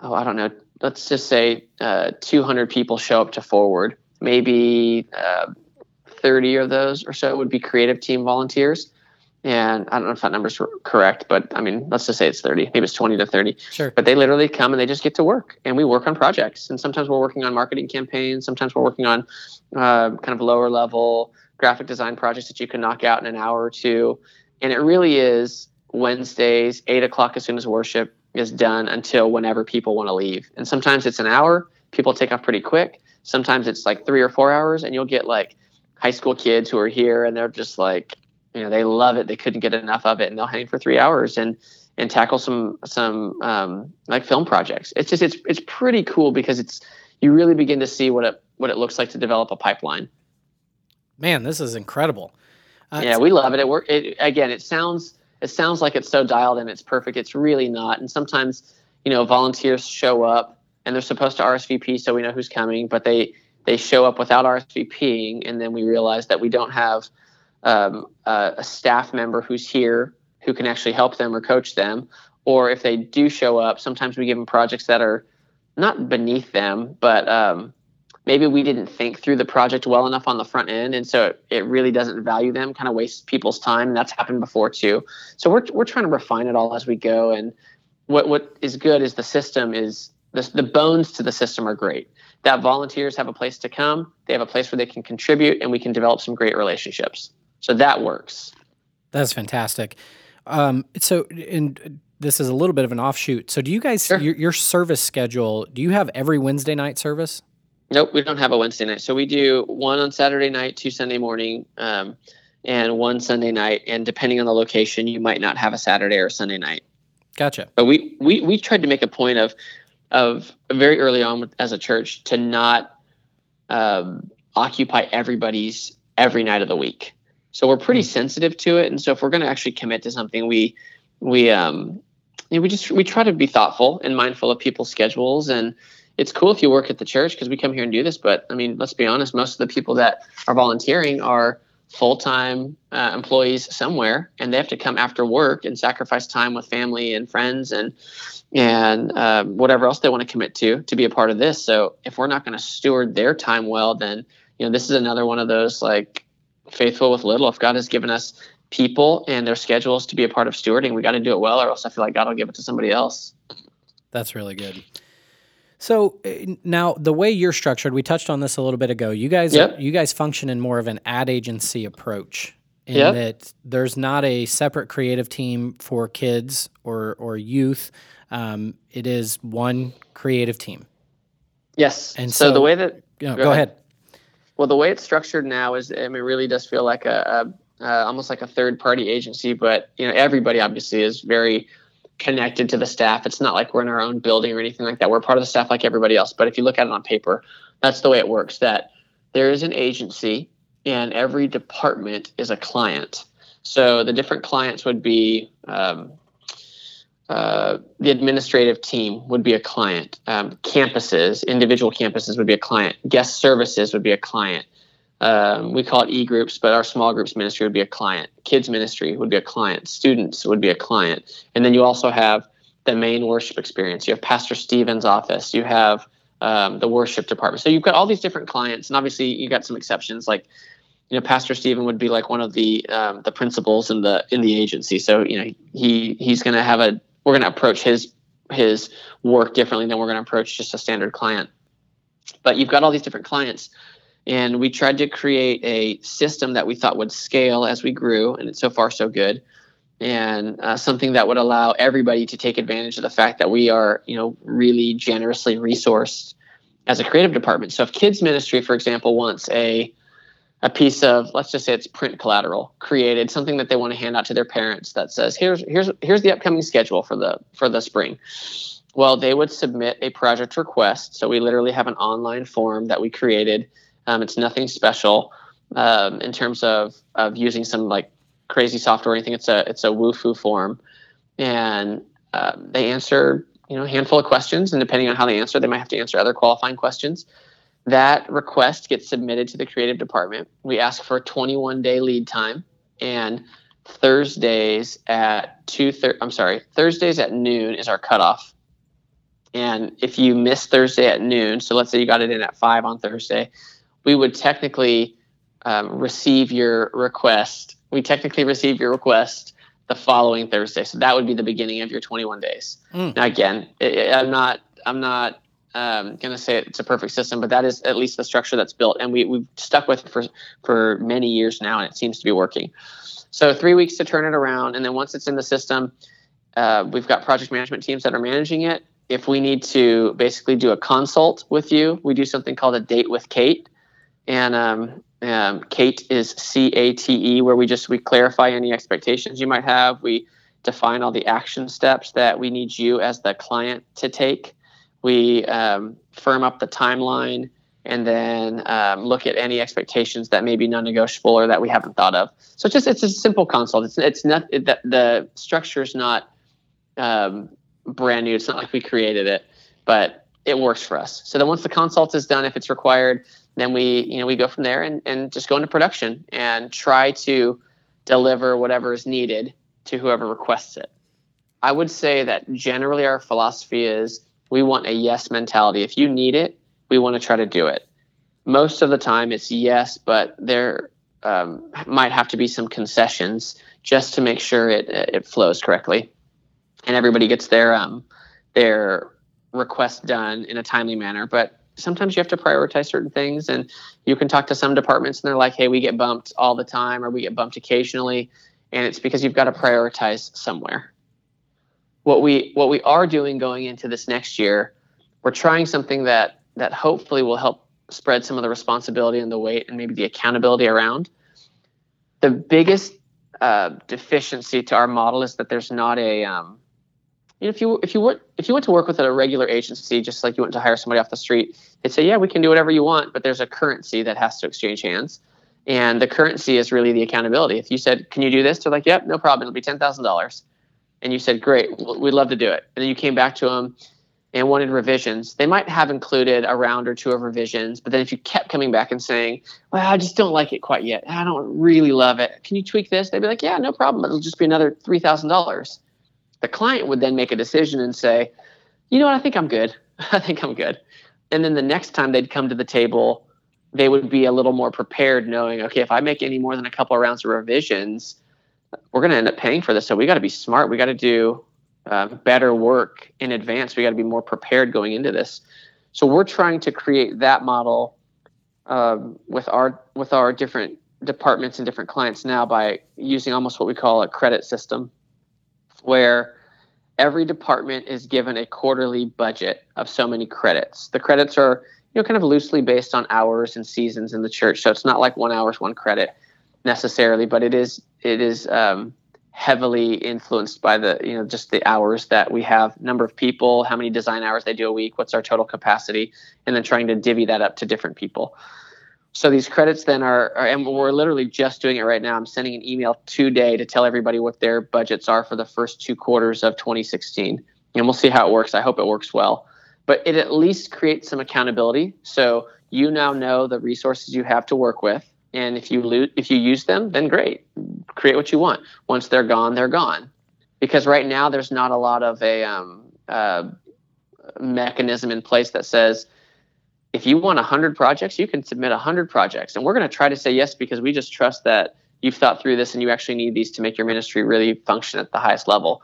Speaker 4: oh, I don't know, let's just say uh, 200 people show up to forward. Maybe uh, 30 of those or so would be creative team volunteers and I don't know if that number's correct, but I mean, let's just say it's 30, maybe it's 20 to 30.
Speaker 1: Sure.
Speaker 4: But they literally come and they just get to work, and we work on projects. And sometimes we're working on marketing campaigns. Sometimes we're working on uh, kind of lower level graphic design projects that you can knock out in an hour or two. And it really is Wednesdays, eight o'clock as soon as worship is done until whenever people want to leave. And sometimes it's an hour. People take off pretty quick. Sometimes it's like three or four hours, and you'll get like high school kids who are here and they're just like you know they love it. They couldn't get enough of it and they'll hang for three hours and and tackle some some um, like film projects. It's just it's it's pretty cool because it's you really begin to see what it what it looks like to develop a pipeline.
Speaker 1: Man this is incredible.
Speaker 4: Uh, yeah we love it. It work it again it sounds it sounds like it's so dialed in it's perfect. It's really not. And sometimes you know volunteers show up and they're supposed to rsvp so we know who's coming but they they show up without rsvping and then we realize that we don't have um, a, staff member who's here who can actually help them or coach them. Or if they do show up, sometimes we give them projects that are not beneath them, but um, maybe we didn't think through the project well enough on the front end, and so it, it really doesn't value them, kind of wastes people's time. And that's happened before too. So we're we're trying to refine it all as we go. And what what is good is the system is the, the bones to the system are great. That volunteers have a place to come, they have a place where they can contribute, and we can develop some great relationships. So that works.
Speaker 1: That's fantastic. Um, so, and this is a little bit of an offshoot. So, do you guys sure. your, your service schedule? Do you have every Wednesday night service?
Speaker 4: Nope, we don't have a Wednesday night. So we do one on Saturday night, two Sunday morning, um, and one Sunday night. And depending on the location, you might not have a Saturday or Sunday night.
Speaker 1: Gotcha.
Speaker 4: But we we we tried to make a point of of very early on as a church to not um, occupy everybody's every night of the week. So we're pretty hmm. sensitive to it, and so if we're going to actually commit to something, we we um you know, we just we try to be thoughtful and mindful of people's schedules. And it's cool if you work at the church because we come here and do this. But i mean let's be honest most of the people that are volunteering are full-time uh, employees somewhere. And they have to come after work and sacrifice time with family and friends and and uh, whatever else they want to commit to to be a part of this. So if we're not going to steward their time well then you know this is another one of those like faithful with little. If God has given us people and their schedules to be a part of stewarding, we got to do it well, or else I feel like God will give it to somebody else.
Speaker 1: That's really good. So uh, now the way you're structured, we touched on this a little bit ago. You guys, yep. you guys function in more of an ad agency approach, in yep. that there's not a separate creative team for kids or or youth. Um, it is one creative team.
Speaker 4: Yes. And so, so the way that
Speaker 1: go, go ahead. ahead.
Speaker 4: Well, the way it's structured now is, I mean, it really does feel like a, a uh, almost like a third party agency, but you know, everybody obviously is very connected to the staff. It's not like we're in our own building or anything like that. We're part of the staff like everybody else. But if you look at it on paper, that's the way it works. That there is an agency, and every department is a client. So the different clients would be um, uh, the administrative team would be a client. Um, campuses, individual campuses would be a client. Guest services would be a client. Um, we call it e-groups, but our small groups ministry would be a client. Kids ministry would be a client. Students would be a client. And then you also have the main worship experience. You have Pastor Stevens' office. You have um, the worship department. So you've got all these different clients, and obviously you got some exceptions. Like, you know, Pastor Steven would be like one of the um, the principals in the in the agency. So you know, he he's going to have a we're going to approach his his work differently than we're going to approach just a standard client. But you've got all these different clients, and we tried to create a system that we thought would scale as we grew, and it's so far so good, and uh, something that would allow everybody to take advantage of the fact that we are, you know, really generously resourced as a creative department. So if kids ministry, for example, wants a a piece of let's just say it's print collateral created something that they want to hand out to their parents that says here's here's here's the upcoming schedule for the for the spring. Well they would submit a project request. So we literally have an online form that we created. Um, it's nothing special um, in terms of of using some like crazy software or anything. It's a it's a wufoo form. And uh, they answer you know, a handful of questions, and depending on how they answer, they might have to answer other qualifying questions. That request gets submitted to the creative department. We ask for a 21 day lead time, and Thursdays at two. Thir- I'm sorry, Thursdays at noon is our cutoff. And if you miss Thursday at noon, so let's say you got it in at five on Thursday, we would technically um, receive your request. We technically receive your request the following Thursday. So that would be the beginning of your 21 days. Mm. Now, again, it, I'm not. I'm not um, going to say it's a perfect system, but that is at least the structure that's built, and we we've stuck with it for for many years now, and it seems to be working. So three weeks to turn it around, and then once it's in the system, uh, we've got project management teams that are managing it. If we need to basically do a consult with you, we do something called a date with Kate, and um, um, Kate is C A T E, where we just we clarify any expectations you might have. We define all the action steps that we need you as the client to take we um, firm up the timeline and then um, look at any expectations that may be non-negotiable or that we haven't thought of. So it's just it's a simple consult. It's it's not it, the, the structure is not um, brand new. It's not like we created it, but it works for us. So then once the consult is done, if it's required, then we you know we go from there and and just go into production and try to deliver whatever is needed to whoever requests it. I would say that generally our philosophy is we want a yes mentality. If you need it, we want to try to do it. Most of the time, it's yes, but there um, might have to be some concessions just to make sure it it flows correctly, and everybody gets their um, their request done in a timely manner. But sometimes you have to prioritize certain things, and you can talk to some departments, and they're like, "Hey, we get bumped all the time, or we get bumped occasionally," and it's because you've got to prioritize somewhere what we what we are doing going into this next year, we're trying something that that hopefully will help spread some of the responsibility and the weight and maybe the accountability around. The biggest uh, deficiency to our model is that there's not a um, you know, if you if you were if you went to work with a regular agency, just like you went to hire somebody off the street, they'd say, yeah, we can do whatever you want, but there's a currency that has to exchange hands, and the currency is really the accountability. If you said, can you do this? They're like, yep, no problem. It'll be ten thousand dollars and you said, "Great, we'd love to do it," and then you came back to them and wanted revisions, they might have included a round or two of revisions. But then if you kept coming back and saying, "Well, I just don't like it quite yet. I don't really love it. Can you tweak this?" They'd be like, "Yeah, no problem. It'll just be another three thousand dollars." The client would then make a decision and say, "You know what? I think I'm good. I think I'm good." And then the next time they'd come to the table, they would be a little more prepared, knowing, okay, if I make any more than a couple of rounds of revisions, we're going to end up paying for this. So we got to be smart. We got to do uh, better work in advance. We got to be more prepared going into this. So we're trying to create that model um, with our with our different departments and different clients now by using almost what we call a credit system, where every department is given a quarterly budget of so many credits. The credits are you know kind of loosely based on hours and seasons in the church, so it's not like one hour is one credit necessarily, but it is it is um, heavily influenced by the you know just the hours that we have, number of people, how many design hours they do a week, what's our total capacity, and then trying to divvy that up to different people. So these credits then are, are, and we're literally just doing it right now. I'm sending an email today to tell everybody what their budgets are for the first two quarters of 2016, and we'll see how it works. I hope it works well, but it at least creates some accountability. So you now know the resources you have to work with and if you lo- if you use them then great. Create what you want. Once they're gone they're gone. Because right now there's not a lot of a um, uh, mechanism in place that says if you want 100 projects you can submit 100 projects. And we're going to try to say yes because we just trust that you've thought through this and you actually need these to make your ministry really function at the highest level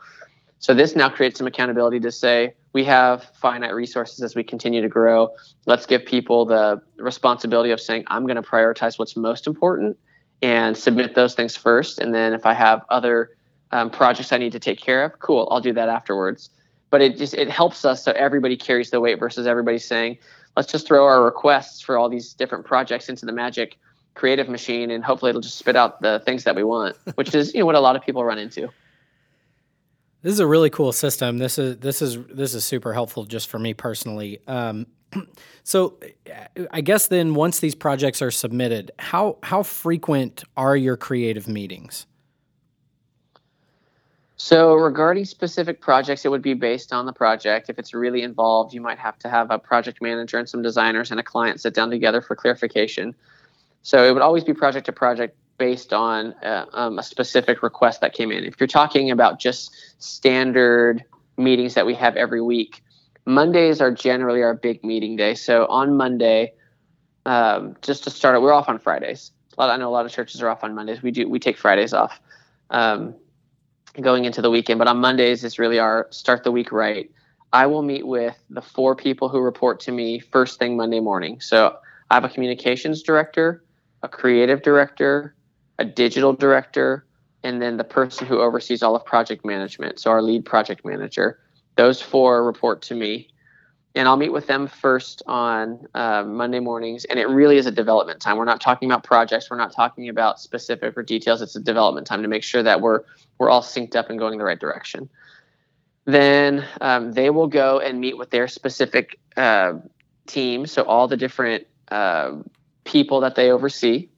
Speaker 4: so this now creates some accountability to say we have finite resources as we continue to grow. Let's give people the responsibility of saying, I'm going to prioritize what's most important and submit those things first. And then if I have other um, projects I need to take care of, cool, I'll do that afterwards. But it just it helps us so everybody carries the weight versus everybody saying, let's just throw our requests for all these different projects into the magic creative machine and hopefully it'll just spit out the things that we want, which is you know what a lot of people run into.
Speaker 1: This is a really cool system. This is this is this is super helpful just for me personally. Um, so, I guess then once these projects are submitted, how how frequent are your creative meetings?
Speaker 4: So, regarding specific projects, it would be based on the project. If it's really involved, you might have to have a project manager and some designers and a client sit down together for clarification. So, it would always be project to project based on uh, um, a specific request that came in. If you're talking about just standard meetings that we have every week, Mondays are generally our big meeting day. So, on Monday, um, just to start, we're off on Fridays. I know a lot of churches are off on Mondays. We do we take Fridays off. Um, going into the weekend. But on Mondays is really our start the week right. I will meet with the four people who report to me first thing Monday morning. So I have a communications director, a creative director, a digital director, and then the person who oversees all of project management. So our lead project manager. Those four report to me. And I'll meet with them first on uh, Monday mornings. And it really is a development time. We're not talking about projects. We're not talking about specific or details. It's a development time to make sure that we're we're all synced up and going the right direction. Then um, they will go and meet with their specific uh, team, so all the different uh, people that they oversee,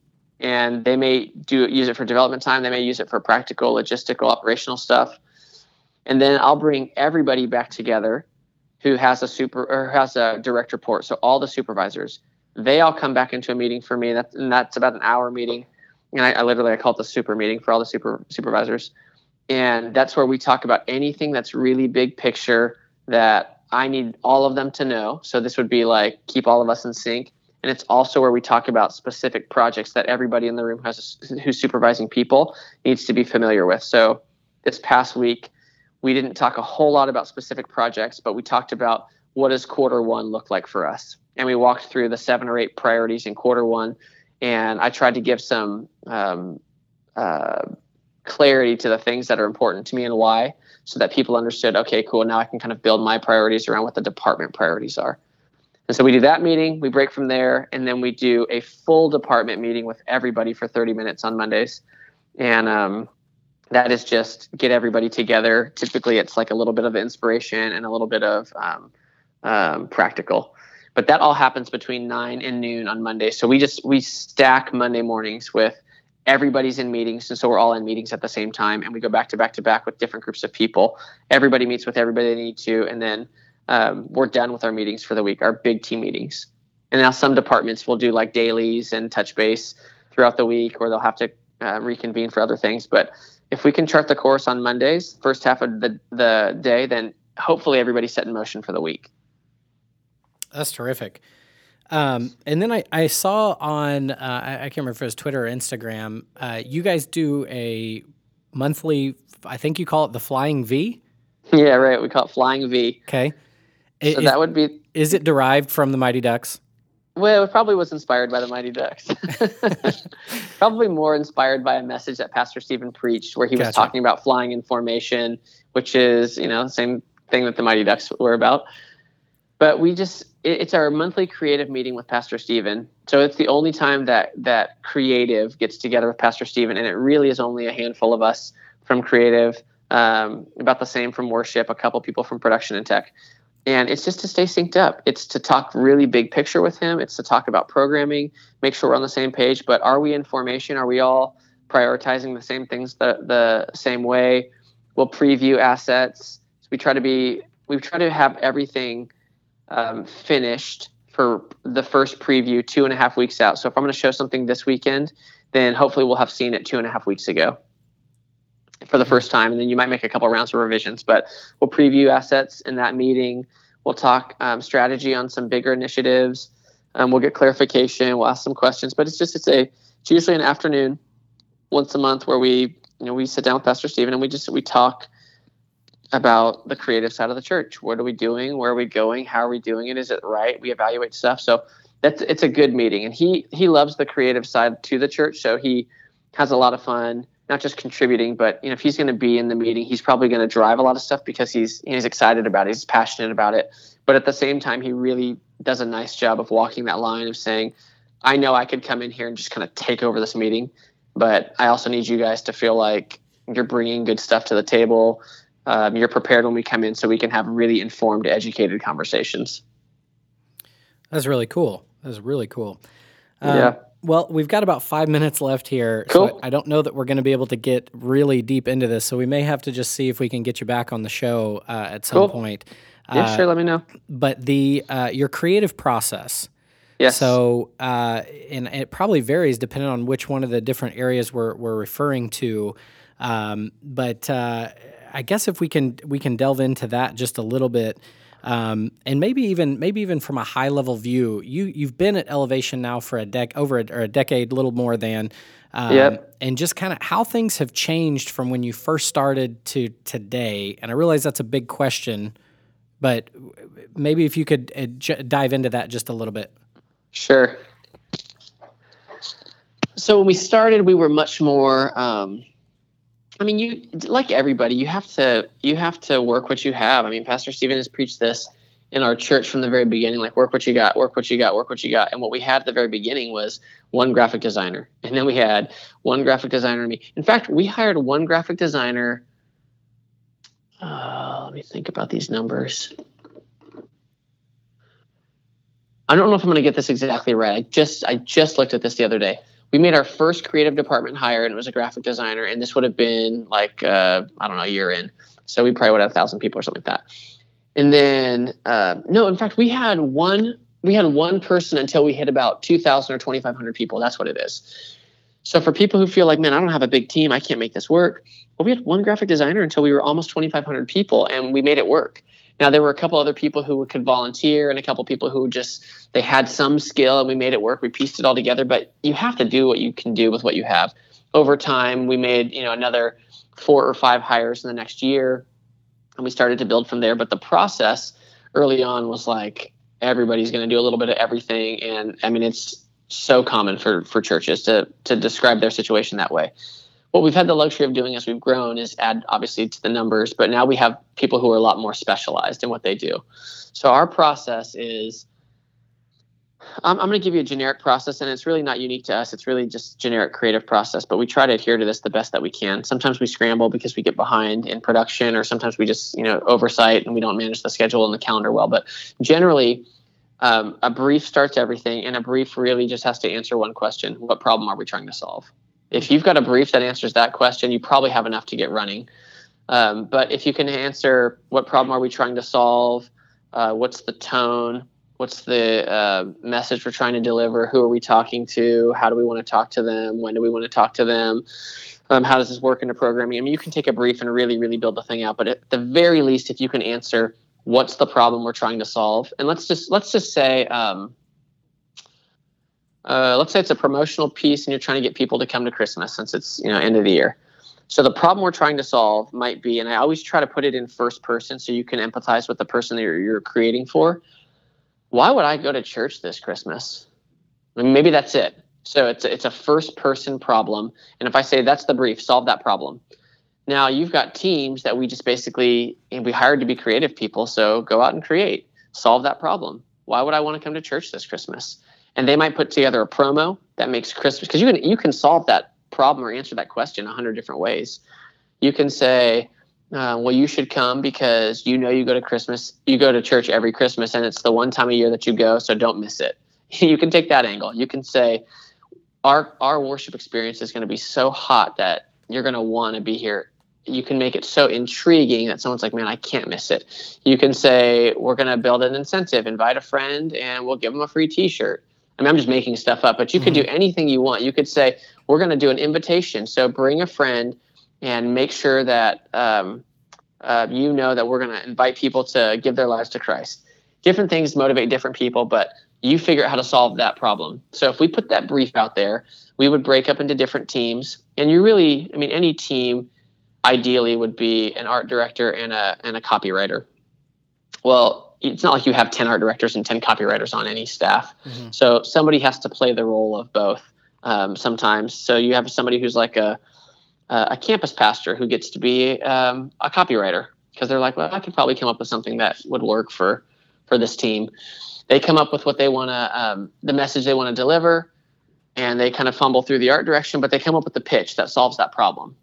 Speaker 4: and they may do use it for development time. They may use it for practical, logistical, operational stuff. And then I'll bring everybody back together who has a super or has a direct report. So all the supervisors, they all come back into a meeting for me. That's and that's about an hour meeting. And I, I literally I call it the super meeting for all the super supervisors and that's where we talk about anything that's really big picture that I need all of them to know. So this would be like keep all of us in sync. And it's also where we talk about specific projects that everybody in the room has who's supervising people needs to be familiar with. So this past week, we didn't talk a whole lot about specific projects, but we talked about what does quarter one look like for us. And we walked through the seven or eight priorities in quarter one. And I tried to give some um, uh, clarity to the things that are important to me and why so that people understood okay cool now i can kind of build my priorities around what the department priorities are and so we do that meeting we break from there and then we do a full department meeting with everybody for 30 minutes on mondays. And um, that is just get everybody together. Typically it's like a little bit of inspiration and a little bit of um, um, practical. But that all happens between 9 and noon on monday so we just we stack monday mornings with everybody's in meetings and so we're all in meetings at the same time and we go back to back to back with different groups of people. Everybody meets with everybody they need to and then um, we're done with our meetings for the week our big team meetings and now some departments will do like dailies and touch base throughout the week or they'll have to uh, reconvene for other things but if we can chart the course on mondays first half of the, the day then hopefully everybody's set in motion for the week
Speaker 1: that's terrific um, and then I, I saw on, uh, I, I, can't remember if it was Twitter or Instagram, uh, you guys do a monthly, I think you call it the Flying V?
Speaker 4: Yeah, right. We call it Flying V.
Speaker 1: Okay.
Speaker 4: So that would be.
Speaker 1: Is it derived from the Mighty Ducks?
Speaker 4: Well, it probably was inspired by the Mighty Ducks. probably more inspired by a message that Pastor Steven preached where he was talking about flying in formation, which is, you know, same thing that the Mighty Ducks were about. But we just it's our monthly creative meeting with Pastor Steven. So it's the only time that that creative gets together with Pastor Steven, and it really is only a handful of us from creative, um, about the same from worship, a couple people from production and tech. And it's just to stay synced up. It's to talk really big picture with him. It's to talk about programming, make sure we're on the same page. But are we in formation? Are we all prioritizing the same things the, the same way? We'll preview assets. So we try to be, we try to have everything um, finished for the first preview two and a half weeks out. So if I'm going to show something this weekend, then hopefully we'll have seen it two and a half weeks ago for the first time. And then you might make a couple rounds of revisions, but we'll preview assets in that meeting. We'll talk um, strategy on some bigger initiatives. Um, we'll get clarification. We'll ask some questions, but it's just it's a it's usually an afternoon once a month where we you know we sit down with Pastor Steven and we just we talk about the creative side of the church. What are we doing? Where are we going? How are we doing it? Is it right? We evaluate stuff. So that's it's a good meeting. And he he loves the creative side to the church. So he has a lot of fun, not just contributing, but you know, if he's going to be in the meeting, he's probably going to drive a lot of stuff because he's he's excited about it. He's passionate about it. But at the same time, he really does a nice job of walking that line of saying, I know I could come in here and just kind of take over this meeting, but I also need you guys to feel like you're bringing good stuff to the table um, you're prepared when we come in so we can have really informed, educated conversations.
Speaker 1: That's really cool. That's really cool. Um,
Speaker 4: yeah.
Speaker 1: Well, we've got about five minutes left here.
Speaker 4: Cool.
Speaker 1: So I don't know that we're going to be able to get really deep into this. So we may have to just see if we can get you back on the show uh, at some
Speaker 4: Cool.
Speaker 1: point.
Speaker 4: Yeah,
Speaker 1: Uh,
Speaker 4: sure. Let me know.
Speaker 1: But the uh, your creative process.
Speaker 4: Yes.
Speaker 1: So, uh, and it probably varies depending on which one of the different areas we're, we're referring to. Um, but uh, I guess if we can we can delve into that just a little bit, um, and maybe even maybe even from a high level view, you you've been at Elevation now for a dec over a, or a decade, little more than. Um,
Speaker 4: Yep.
Speaker 1: And just kind of how things have changed from when you first started to today. And I realize that's a big question, but maybe if you could uh, j- dive into that just a little bit.
Speaker 4: Sure. So when we started, we were much more. Um, I mean, you like everybody, you have to you have to work what you have. I mean, Pastor Steven has preached this in our church from the very beginning. Like, work what you got, work what you got, work what you got. And what we had at the very beginning was one graphic designer, and then we had one graphic designer and me. In fact, we hired one graphic designer. Uh, let me think about these numbers. I don't know if I'm going to get this exactly right. I just I just looked at this the other day. We made our first creative department hire, and it was a graphic designer. And this would have been like uh, I don't know a year in, so we probably would have a thousand people or something like that. And then uh, no, in fact, we had one we had one person until we hit about 2,000 or 2,500 people. That's what it is. So for people who feel like, man, I don't have a big team, I can't make this work. Well, we had one graphic designer until we were almost 2,500 people, and we made it work. Now there were a couple other people who could volunteer, and a couple people who just they had some skill, and we made it work. We pieced it all together. But you have to do what you can do with what you have. Over time, we made you know another four or five hires in the next year, and we started to build from there. But the process early on was like everybody's going to do a little bit of everything, and I mean it's so common for for churches to to describe their situation that way what we've had the luxury of doing as we've grown is add obviously to the numbers, but now we have people who are a lot more specialized in what they do. So our process is I'm, I'm going to give you a generic process, and it's really not unique to us. It's really just generic creative process, but we try to adhere to this the best that we can. Sometimes we scramble because we get behind in production, or sometimes we just you know oversight and we don't manage the schedule and the calendar well. But generally, um, a brief starts everything, and a brief really just has to answer one question: What problem are we trying to solve? If you've got a brief that answers that question, you probably have enough to get running. Um, but if you can answer what problem are we trying to solve, uh, what's the tone, what's the uh, message we're trying to deliver, who are we talking to, how do we want to talk to them, when do we want to talk to them, um, how does this work into programming? I mean, you can take a brief and really, really build the thing out. But at the very least, if you can answer what's the problem we're trying to solve, and let's just let's just say. Um, uh, let's say it's a promotional piece and you're trying to get people to come to Christmas since it's you know end of the year. So the problem we're trying to solve might be, and I always try to put it in first person so you can empathize with the person that you're, you're creating for. Why would I go to church this Christmas? I mean, maybe that's it. So it's it's a first person problem, and if I say that's the brief, solve that problem. Now you've got teams that we just basically we hired to be creative people, so go out and create, solve that problem. Why would I want to come to church this Christmas? And they might put together a promo that makes Christmas because you can you can solve that problem or answer that question a hundred different ways. You can say, uh, "Well, you should come because you know you go to Christmas, you go to church every Christmas, and it's the one time a year that you go, so don't miss it." you can take that angle. You can say, "Our our worship experience is going to be so hot that you're going to want to be here." You can make it so intriguing that someone's like, "Man, I can't miss it." You can say, "We're going to build an incentive, invite a friend, and we'll give them a free T-shirt." I mean, I'm just making stuff up, but you could do anything you want. You could say, we're going to do an invitation. So bring a friend and make sure that um, uh, you know that we're going to invite people to give their lives to Christ. Different things motivate different people, but you figure out how to solve that problem. So if we put that brief out there, we would break up into different teams. And you really, I mean, any team ideally would be an art director and a, and a copywriter. Well, it's not like you have 10 art directors and 10 copywriters on any staff. Mm-hmm. So somebody has to play the role of both um, sometimes. So you have somebody who's like a, a campus pastor who gets to be um, a copywriter because they're like, well, I could probably come up with something that would work for, for this team. They come up with what they want to, um, the message they want to deliver, and they kind of fumble through the art direction, but they come up with the pitch that solves that problem.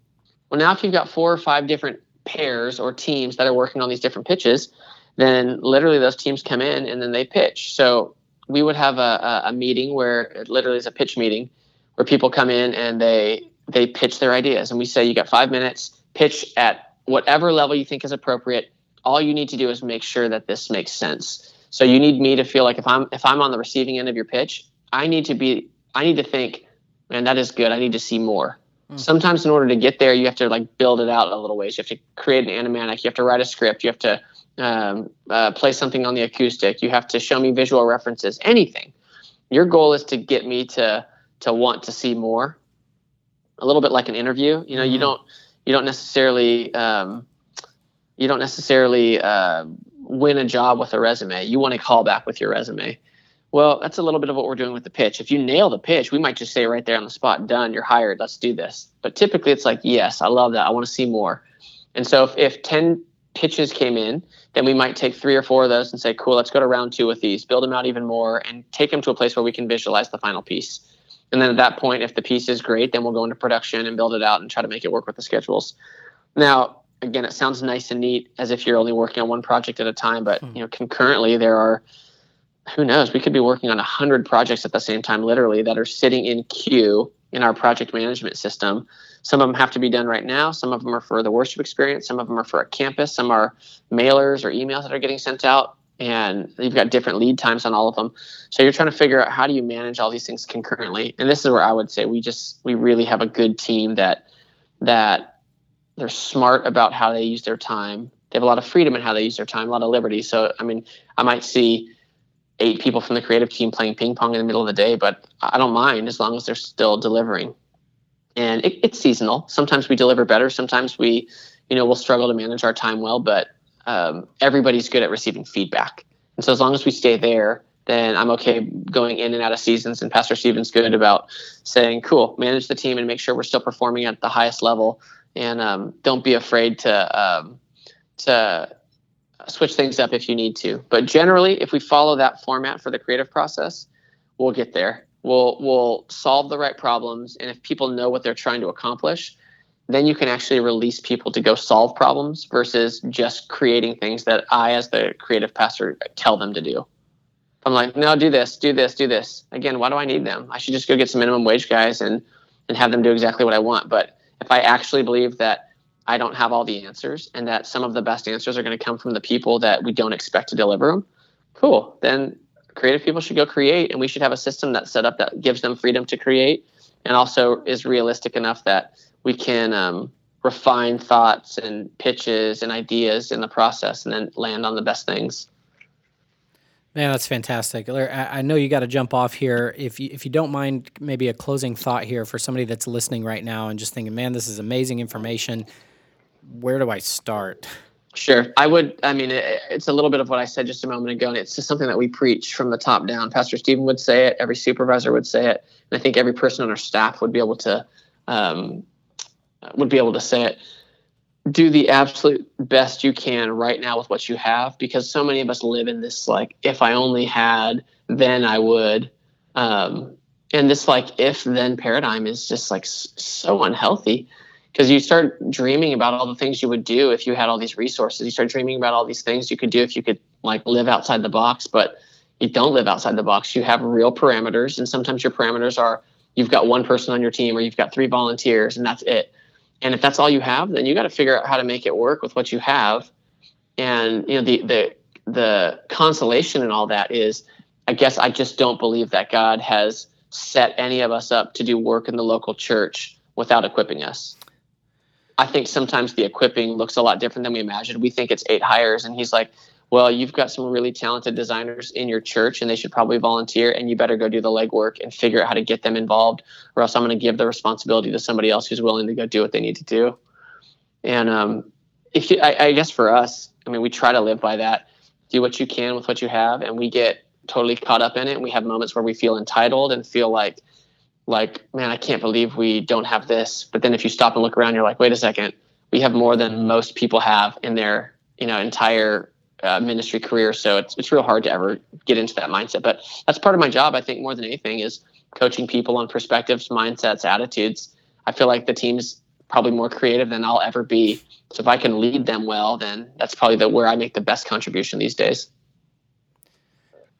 Speaker 4: Well, now if you've got four or five different pairs or teams that are working on these different pitches, then literally those teams come in and then they pitch. So we would have a, a, a meeting where it literally is a pitch meeting where people come in and they they pitch their ideas. And we say you got five minutes pitch at whatever level you think is appropriate. All you need to do is make sure that this makes sense. So you need me to feel like if i'm if i'm on the receiving end of your pitch i need to be i need to think man that is good. I need to see more. Hmm. Sometimes in order to get there you have to like build it out a little ways. You have to create an animatic you have to write a script you have to um, uh, play something on the acoustic you have to show me visual references anything your goal is to get me to to want to see more a little bit like an interview you know you don't you don't necessarily um, you don't necessarily uh, win a job with a resume you want to call back with your resume well, that's a little bit of what we're doing with the pitch. If you nail the pitch, we might just say right there on the spot, done, you're hired, let's do this. But typically it's like, yes, I love that. I want to see more. And so if, if 10 pitches came in, then we might take three or four of those and say, cool, let's go to round two with these, build them out even more, and take them to a place where we can visualize the final piece. And then at that point, if the piece is great, then we'll go into production and build it out and try to make it work with the schedules. Now, again, it sounds nice and neat as if you're only working on one project at a time, but hmm. you know, concurrently there are who knows we could be working on a 100 projects at the same time literally that are sitting in queue in our project management system some of them have to be done right now. Some of them are for the worship experience some of them are for a campus. Some are mailers or emails that are getting sent out and you've got different lead times on all of them so you're trying to figure out how do you manage all these things concurrently. And this is where i would say we just we really have a good team that that they're smart about how they use their time. They have a lot of freedom in how they use their time a lot of liberty. So i mean i might see eight people from the creative team playing ping pong in the middle of the day, but I don't mind as long as they're still delivering. And it, it's seasonal. Sometimes we deliver better. Sometimes we, you know, we'll struggle to manage our time well, but um, everybody's good at receiving feedback. And so as long as we stay there, then I'm okay going in and out of seasons. And Pastor Steven's good about saying, cool, manage the team and make sure we're still performing at the highest level. And um, don't be afraid to, um, to, switch things up if you need to. But generally, if we follow that format for the creative process, we'll get there. We'll we'll solve the right problems, and if people know what they're trying to accomplish, then you can actually release people to go solve problems versus just creating things that I, as the creative pastor, tell them to do. I'm like, no, do this, do this, do this. Again, why do I need them? I should just go get some minimum wage guys and and have them do exactly what I want. But if I actually believe that I don't have all the answers and that some of the best answers are going to come from the people that we don't expect to deliver them, cool. Then creative people should go create and we should have a system that's set up that gives them freedom to create and also is realistic enough that we can um, refine thoughts and pitches and ideas in the process and then land on the best things.
Speaker 1: Man, that's fantastic. I know you got to jump off here. If you, if you don't mind, maybe a closing thought here for somebody that's listening right now and just thinking, man, this is amazing information where do I start?
Speaker 4: Sure. I would, I mean, it, it's a little bit of what I said just a moment ago, and it's just something that we preach from the top down. Pastor Steven would say it, every supervisor would say it, and I think every person on our staff would be able to, um, would be able to say it. Do the absolute best you can right now with what you have, because so many of us live in this, like, if I only had, then I would. Um, and this, like, if then paradigm is just like so unhealthy because you start dreaming about all the things you would do if you had all these resources. You start dreaming about all these things you could do if you could like live outside the box, but you don't live outside the box. You have real parameters, and sometimes your parameters are you've got one person on your team or you've got three volunteers, and that's it. And if that's all you have, then you got to figure out how to make it work with what you have. And you know the the the consolation and all that is, I guess I just don't believe that God has set any of us up to do work in the local church without equipping us. I think sometimes the equipping looks a lot different than we imagined. We think it's eight hires, and he's like, well, you've got some really talented designers in your church, and they should probably volunteer, and you better go do the legwork and figure out how to get them involved, or else I'm going to give the responsibility to somebody else who's willing to go do what they need to do. And um, if you, I, I guess for us, I mean, we try to live by that. Do what you can with what you have, and we get totally caught up in it. We have moments where we feel entitled and feel like like, man, I can't believe we don't have this. But then if you stop and look around, you're like, wait a second, we have more than most people have in their, you know, entire uh, ministry career. So it's it's real hard to ever get into that mindset. But that's part of my job. I think more than anything is coaching people on perspectives, mindsets, attitudes. I feel like the team's probably more creative than I'll ever be. So if I can lead them well, then that's probably the where I make the best contribution these days.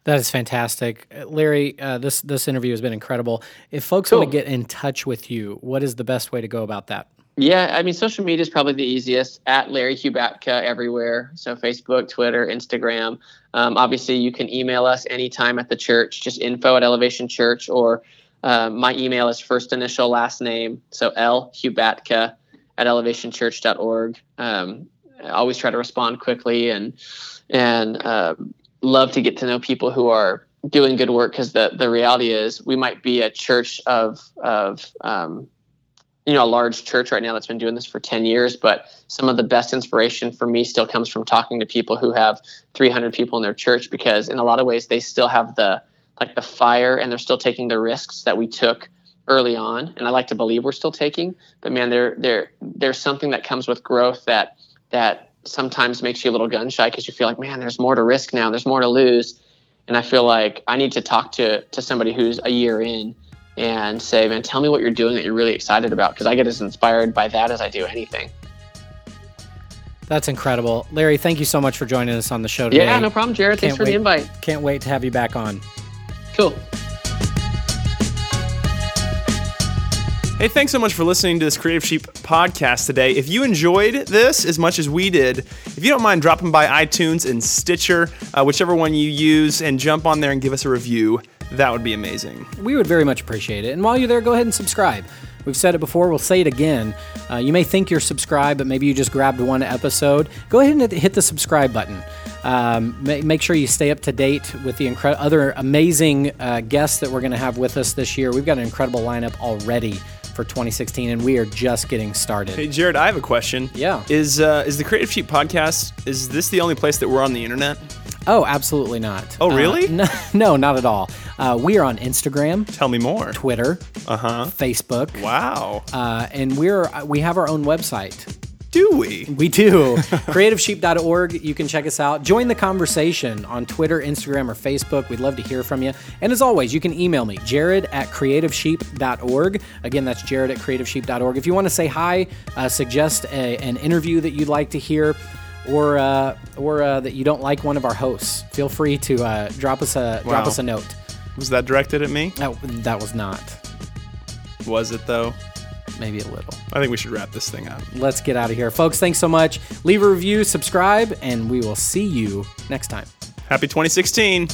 Speaker 1: That is fantastic, Uh, Larry. Uh, this this interview has been incredible. If folks want to get in touch with you, what is the best way to go about that?
Speaker 4: Yeah, I mean, social media is probably the easiest. At Larry Hubatka everywhere. So Facebook, Twitter, Instagram. Um, obviously, you can email us anytime at the church, just info at Elevation Church, or uh, my email is first initial last name. So L Hubatka at elevationchurch.org. Um, I always try to respond quickly and and um, love to get to know people who are doing good work because the the reality is we might be a church of of um, you know a large church right now that's been doing this for 10 years but some of the best inspiration for me still comes from talking to people who have 300 people in their church because in a lot of ways they still have the like the fire and they're still taking the risks that we took early on and i like to believe we're still taking but man there there there's something that comes with growth that that sometimes makes you a little gun shy because you feel like man there's more to risk now there's more to lose and i feel like i need to talk to to somebody who's a year in and say, man, tell me what you're doing that you're really excited about because I get as inspired by that as I do anything.
Speaker 1: That's incredible, Larry. Thank you so much for joining us on the show today.
Speaker 4: Yeah, no problem, Jared.
Speaker 1: Can't
Speaker 4: Thanks for
Speaker 1: wait.
Speaker 4: the invite.
Speaker 1: Can't wait to have you back on.
Speaker 4: Cool.
Speaker 2: Hey, thanks so much for listening to this Creative Sheep podcast today. If you enjoyed this as much as we did, if you don't mind dropping by iTunes and Stitcher, uh, whichever one you use, and jump on there and give us a review, that would be amazing.
Speaker 1: We would very much appreciate it. And while you're there, go ahead and subscribe. We've said it before, we'll say it again. Uh, you may think you're subscribed, but maybe you just grabbed one episode. Go ahead and hit- the subscribe button. Um, ma- make sure you stay up to date with the incre- other amazing uh, guests that we're going to have with us this year. We've got an incredible lineup already for 2016, and we are just getting started.
Speaker 2: Hey, Jared, I have a question.
Speaker 1: Yeah.
Speaker 2: Is uh, is the Creative Sheep podcast? Is this the only place that we're on the internet?
Speaker 1: Oh, absolutely not.
Speaker 2: Oh, really?
Speaker 1: Uh, no, no, not at all. Uh, we are on Instagram,
Speaker 2: Tell me more.
Speaker 1: Twitter,
Speaker 2: Uh huh.
Speaker 1: Facebook,
Speaker 2: Wow.
Speaker 1: uh, and we're we have our own website.
Speaker 2: Do we?
Speaker 1: We do. CreativeSheep.org. You can check us out. Join the conversation on Twitter, Instagram, or Facebook. We'd love to hear from you. And as always, you can email me, jared at creativesheep.org. Again, that's jared at creativesheep.org. If you want to say hi, uh, suggest a, an interview that you'd like to hear, or uh, or uh, that you don't like one of our hosts, feel free to uh, drop us a drop us a note.
Speaker 2: Was that directed at me?
Speaker 1: No, that was not.
Speaker 2: Was it though?
Speaker 1: Maybe a little.
Speaker 2: I think we should wrap this thing up.
Speaker 1: Let's get out of here. Folks, thanks so much. Leave a review, subscribe, and we will see you next time.
Speaker 2: Happy 2016.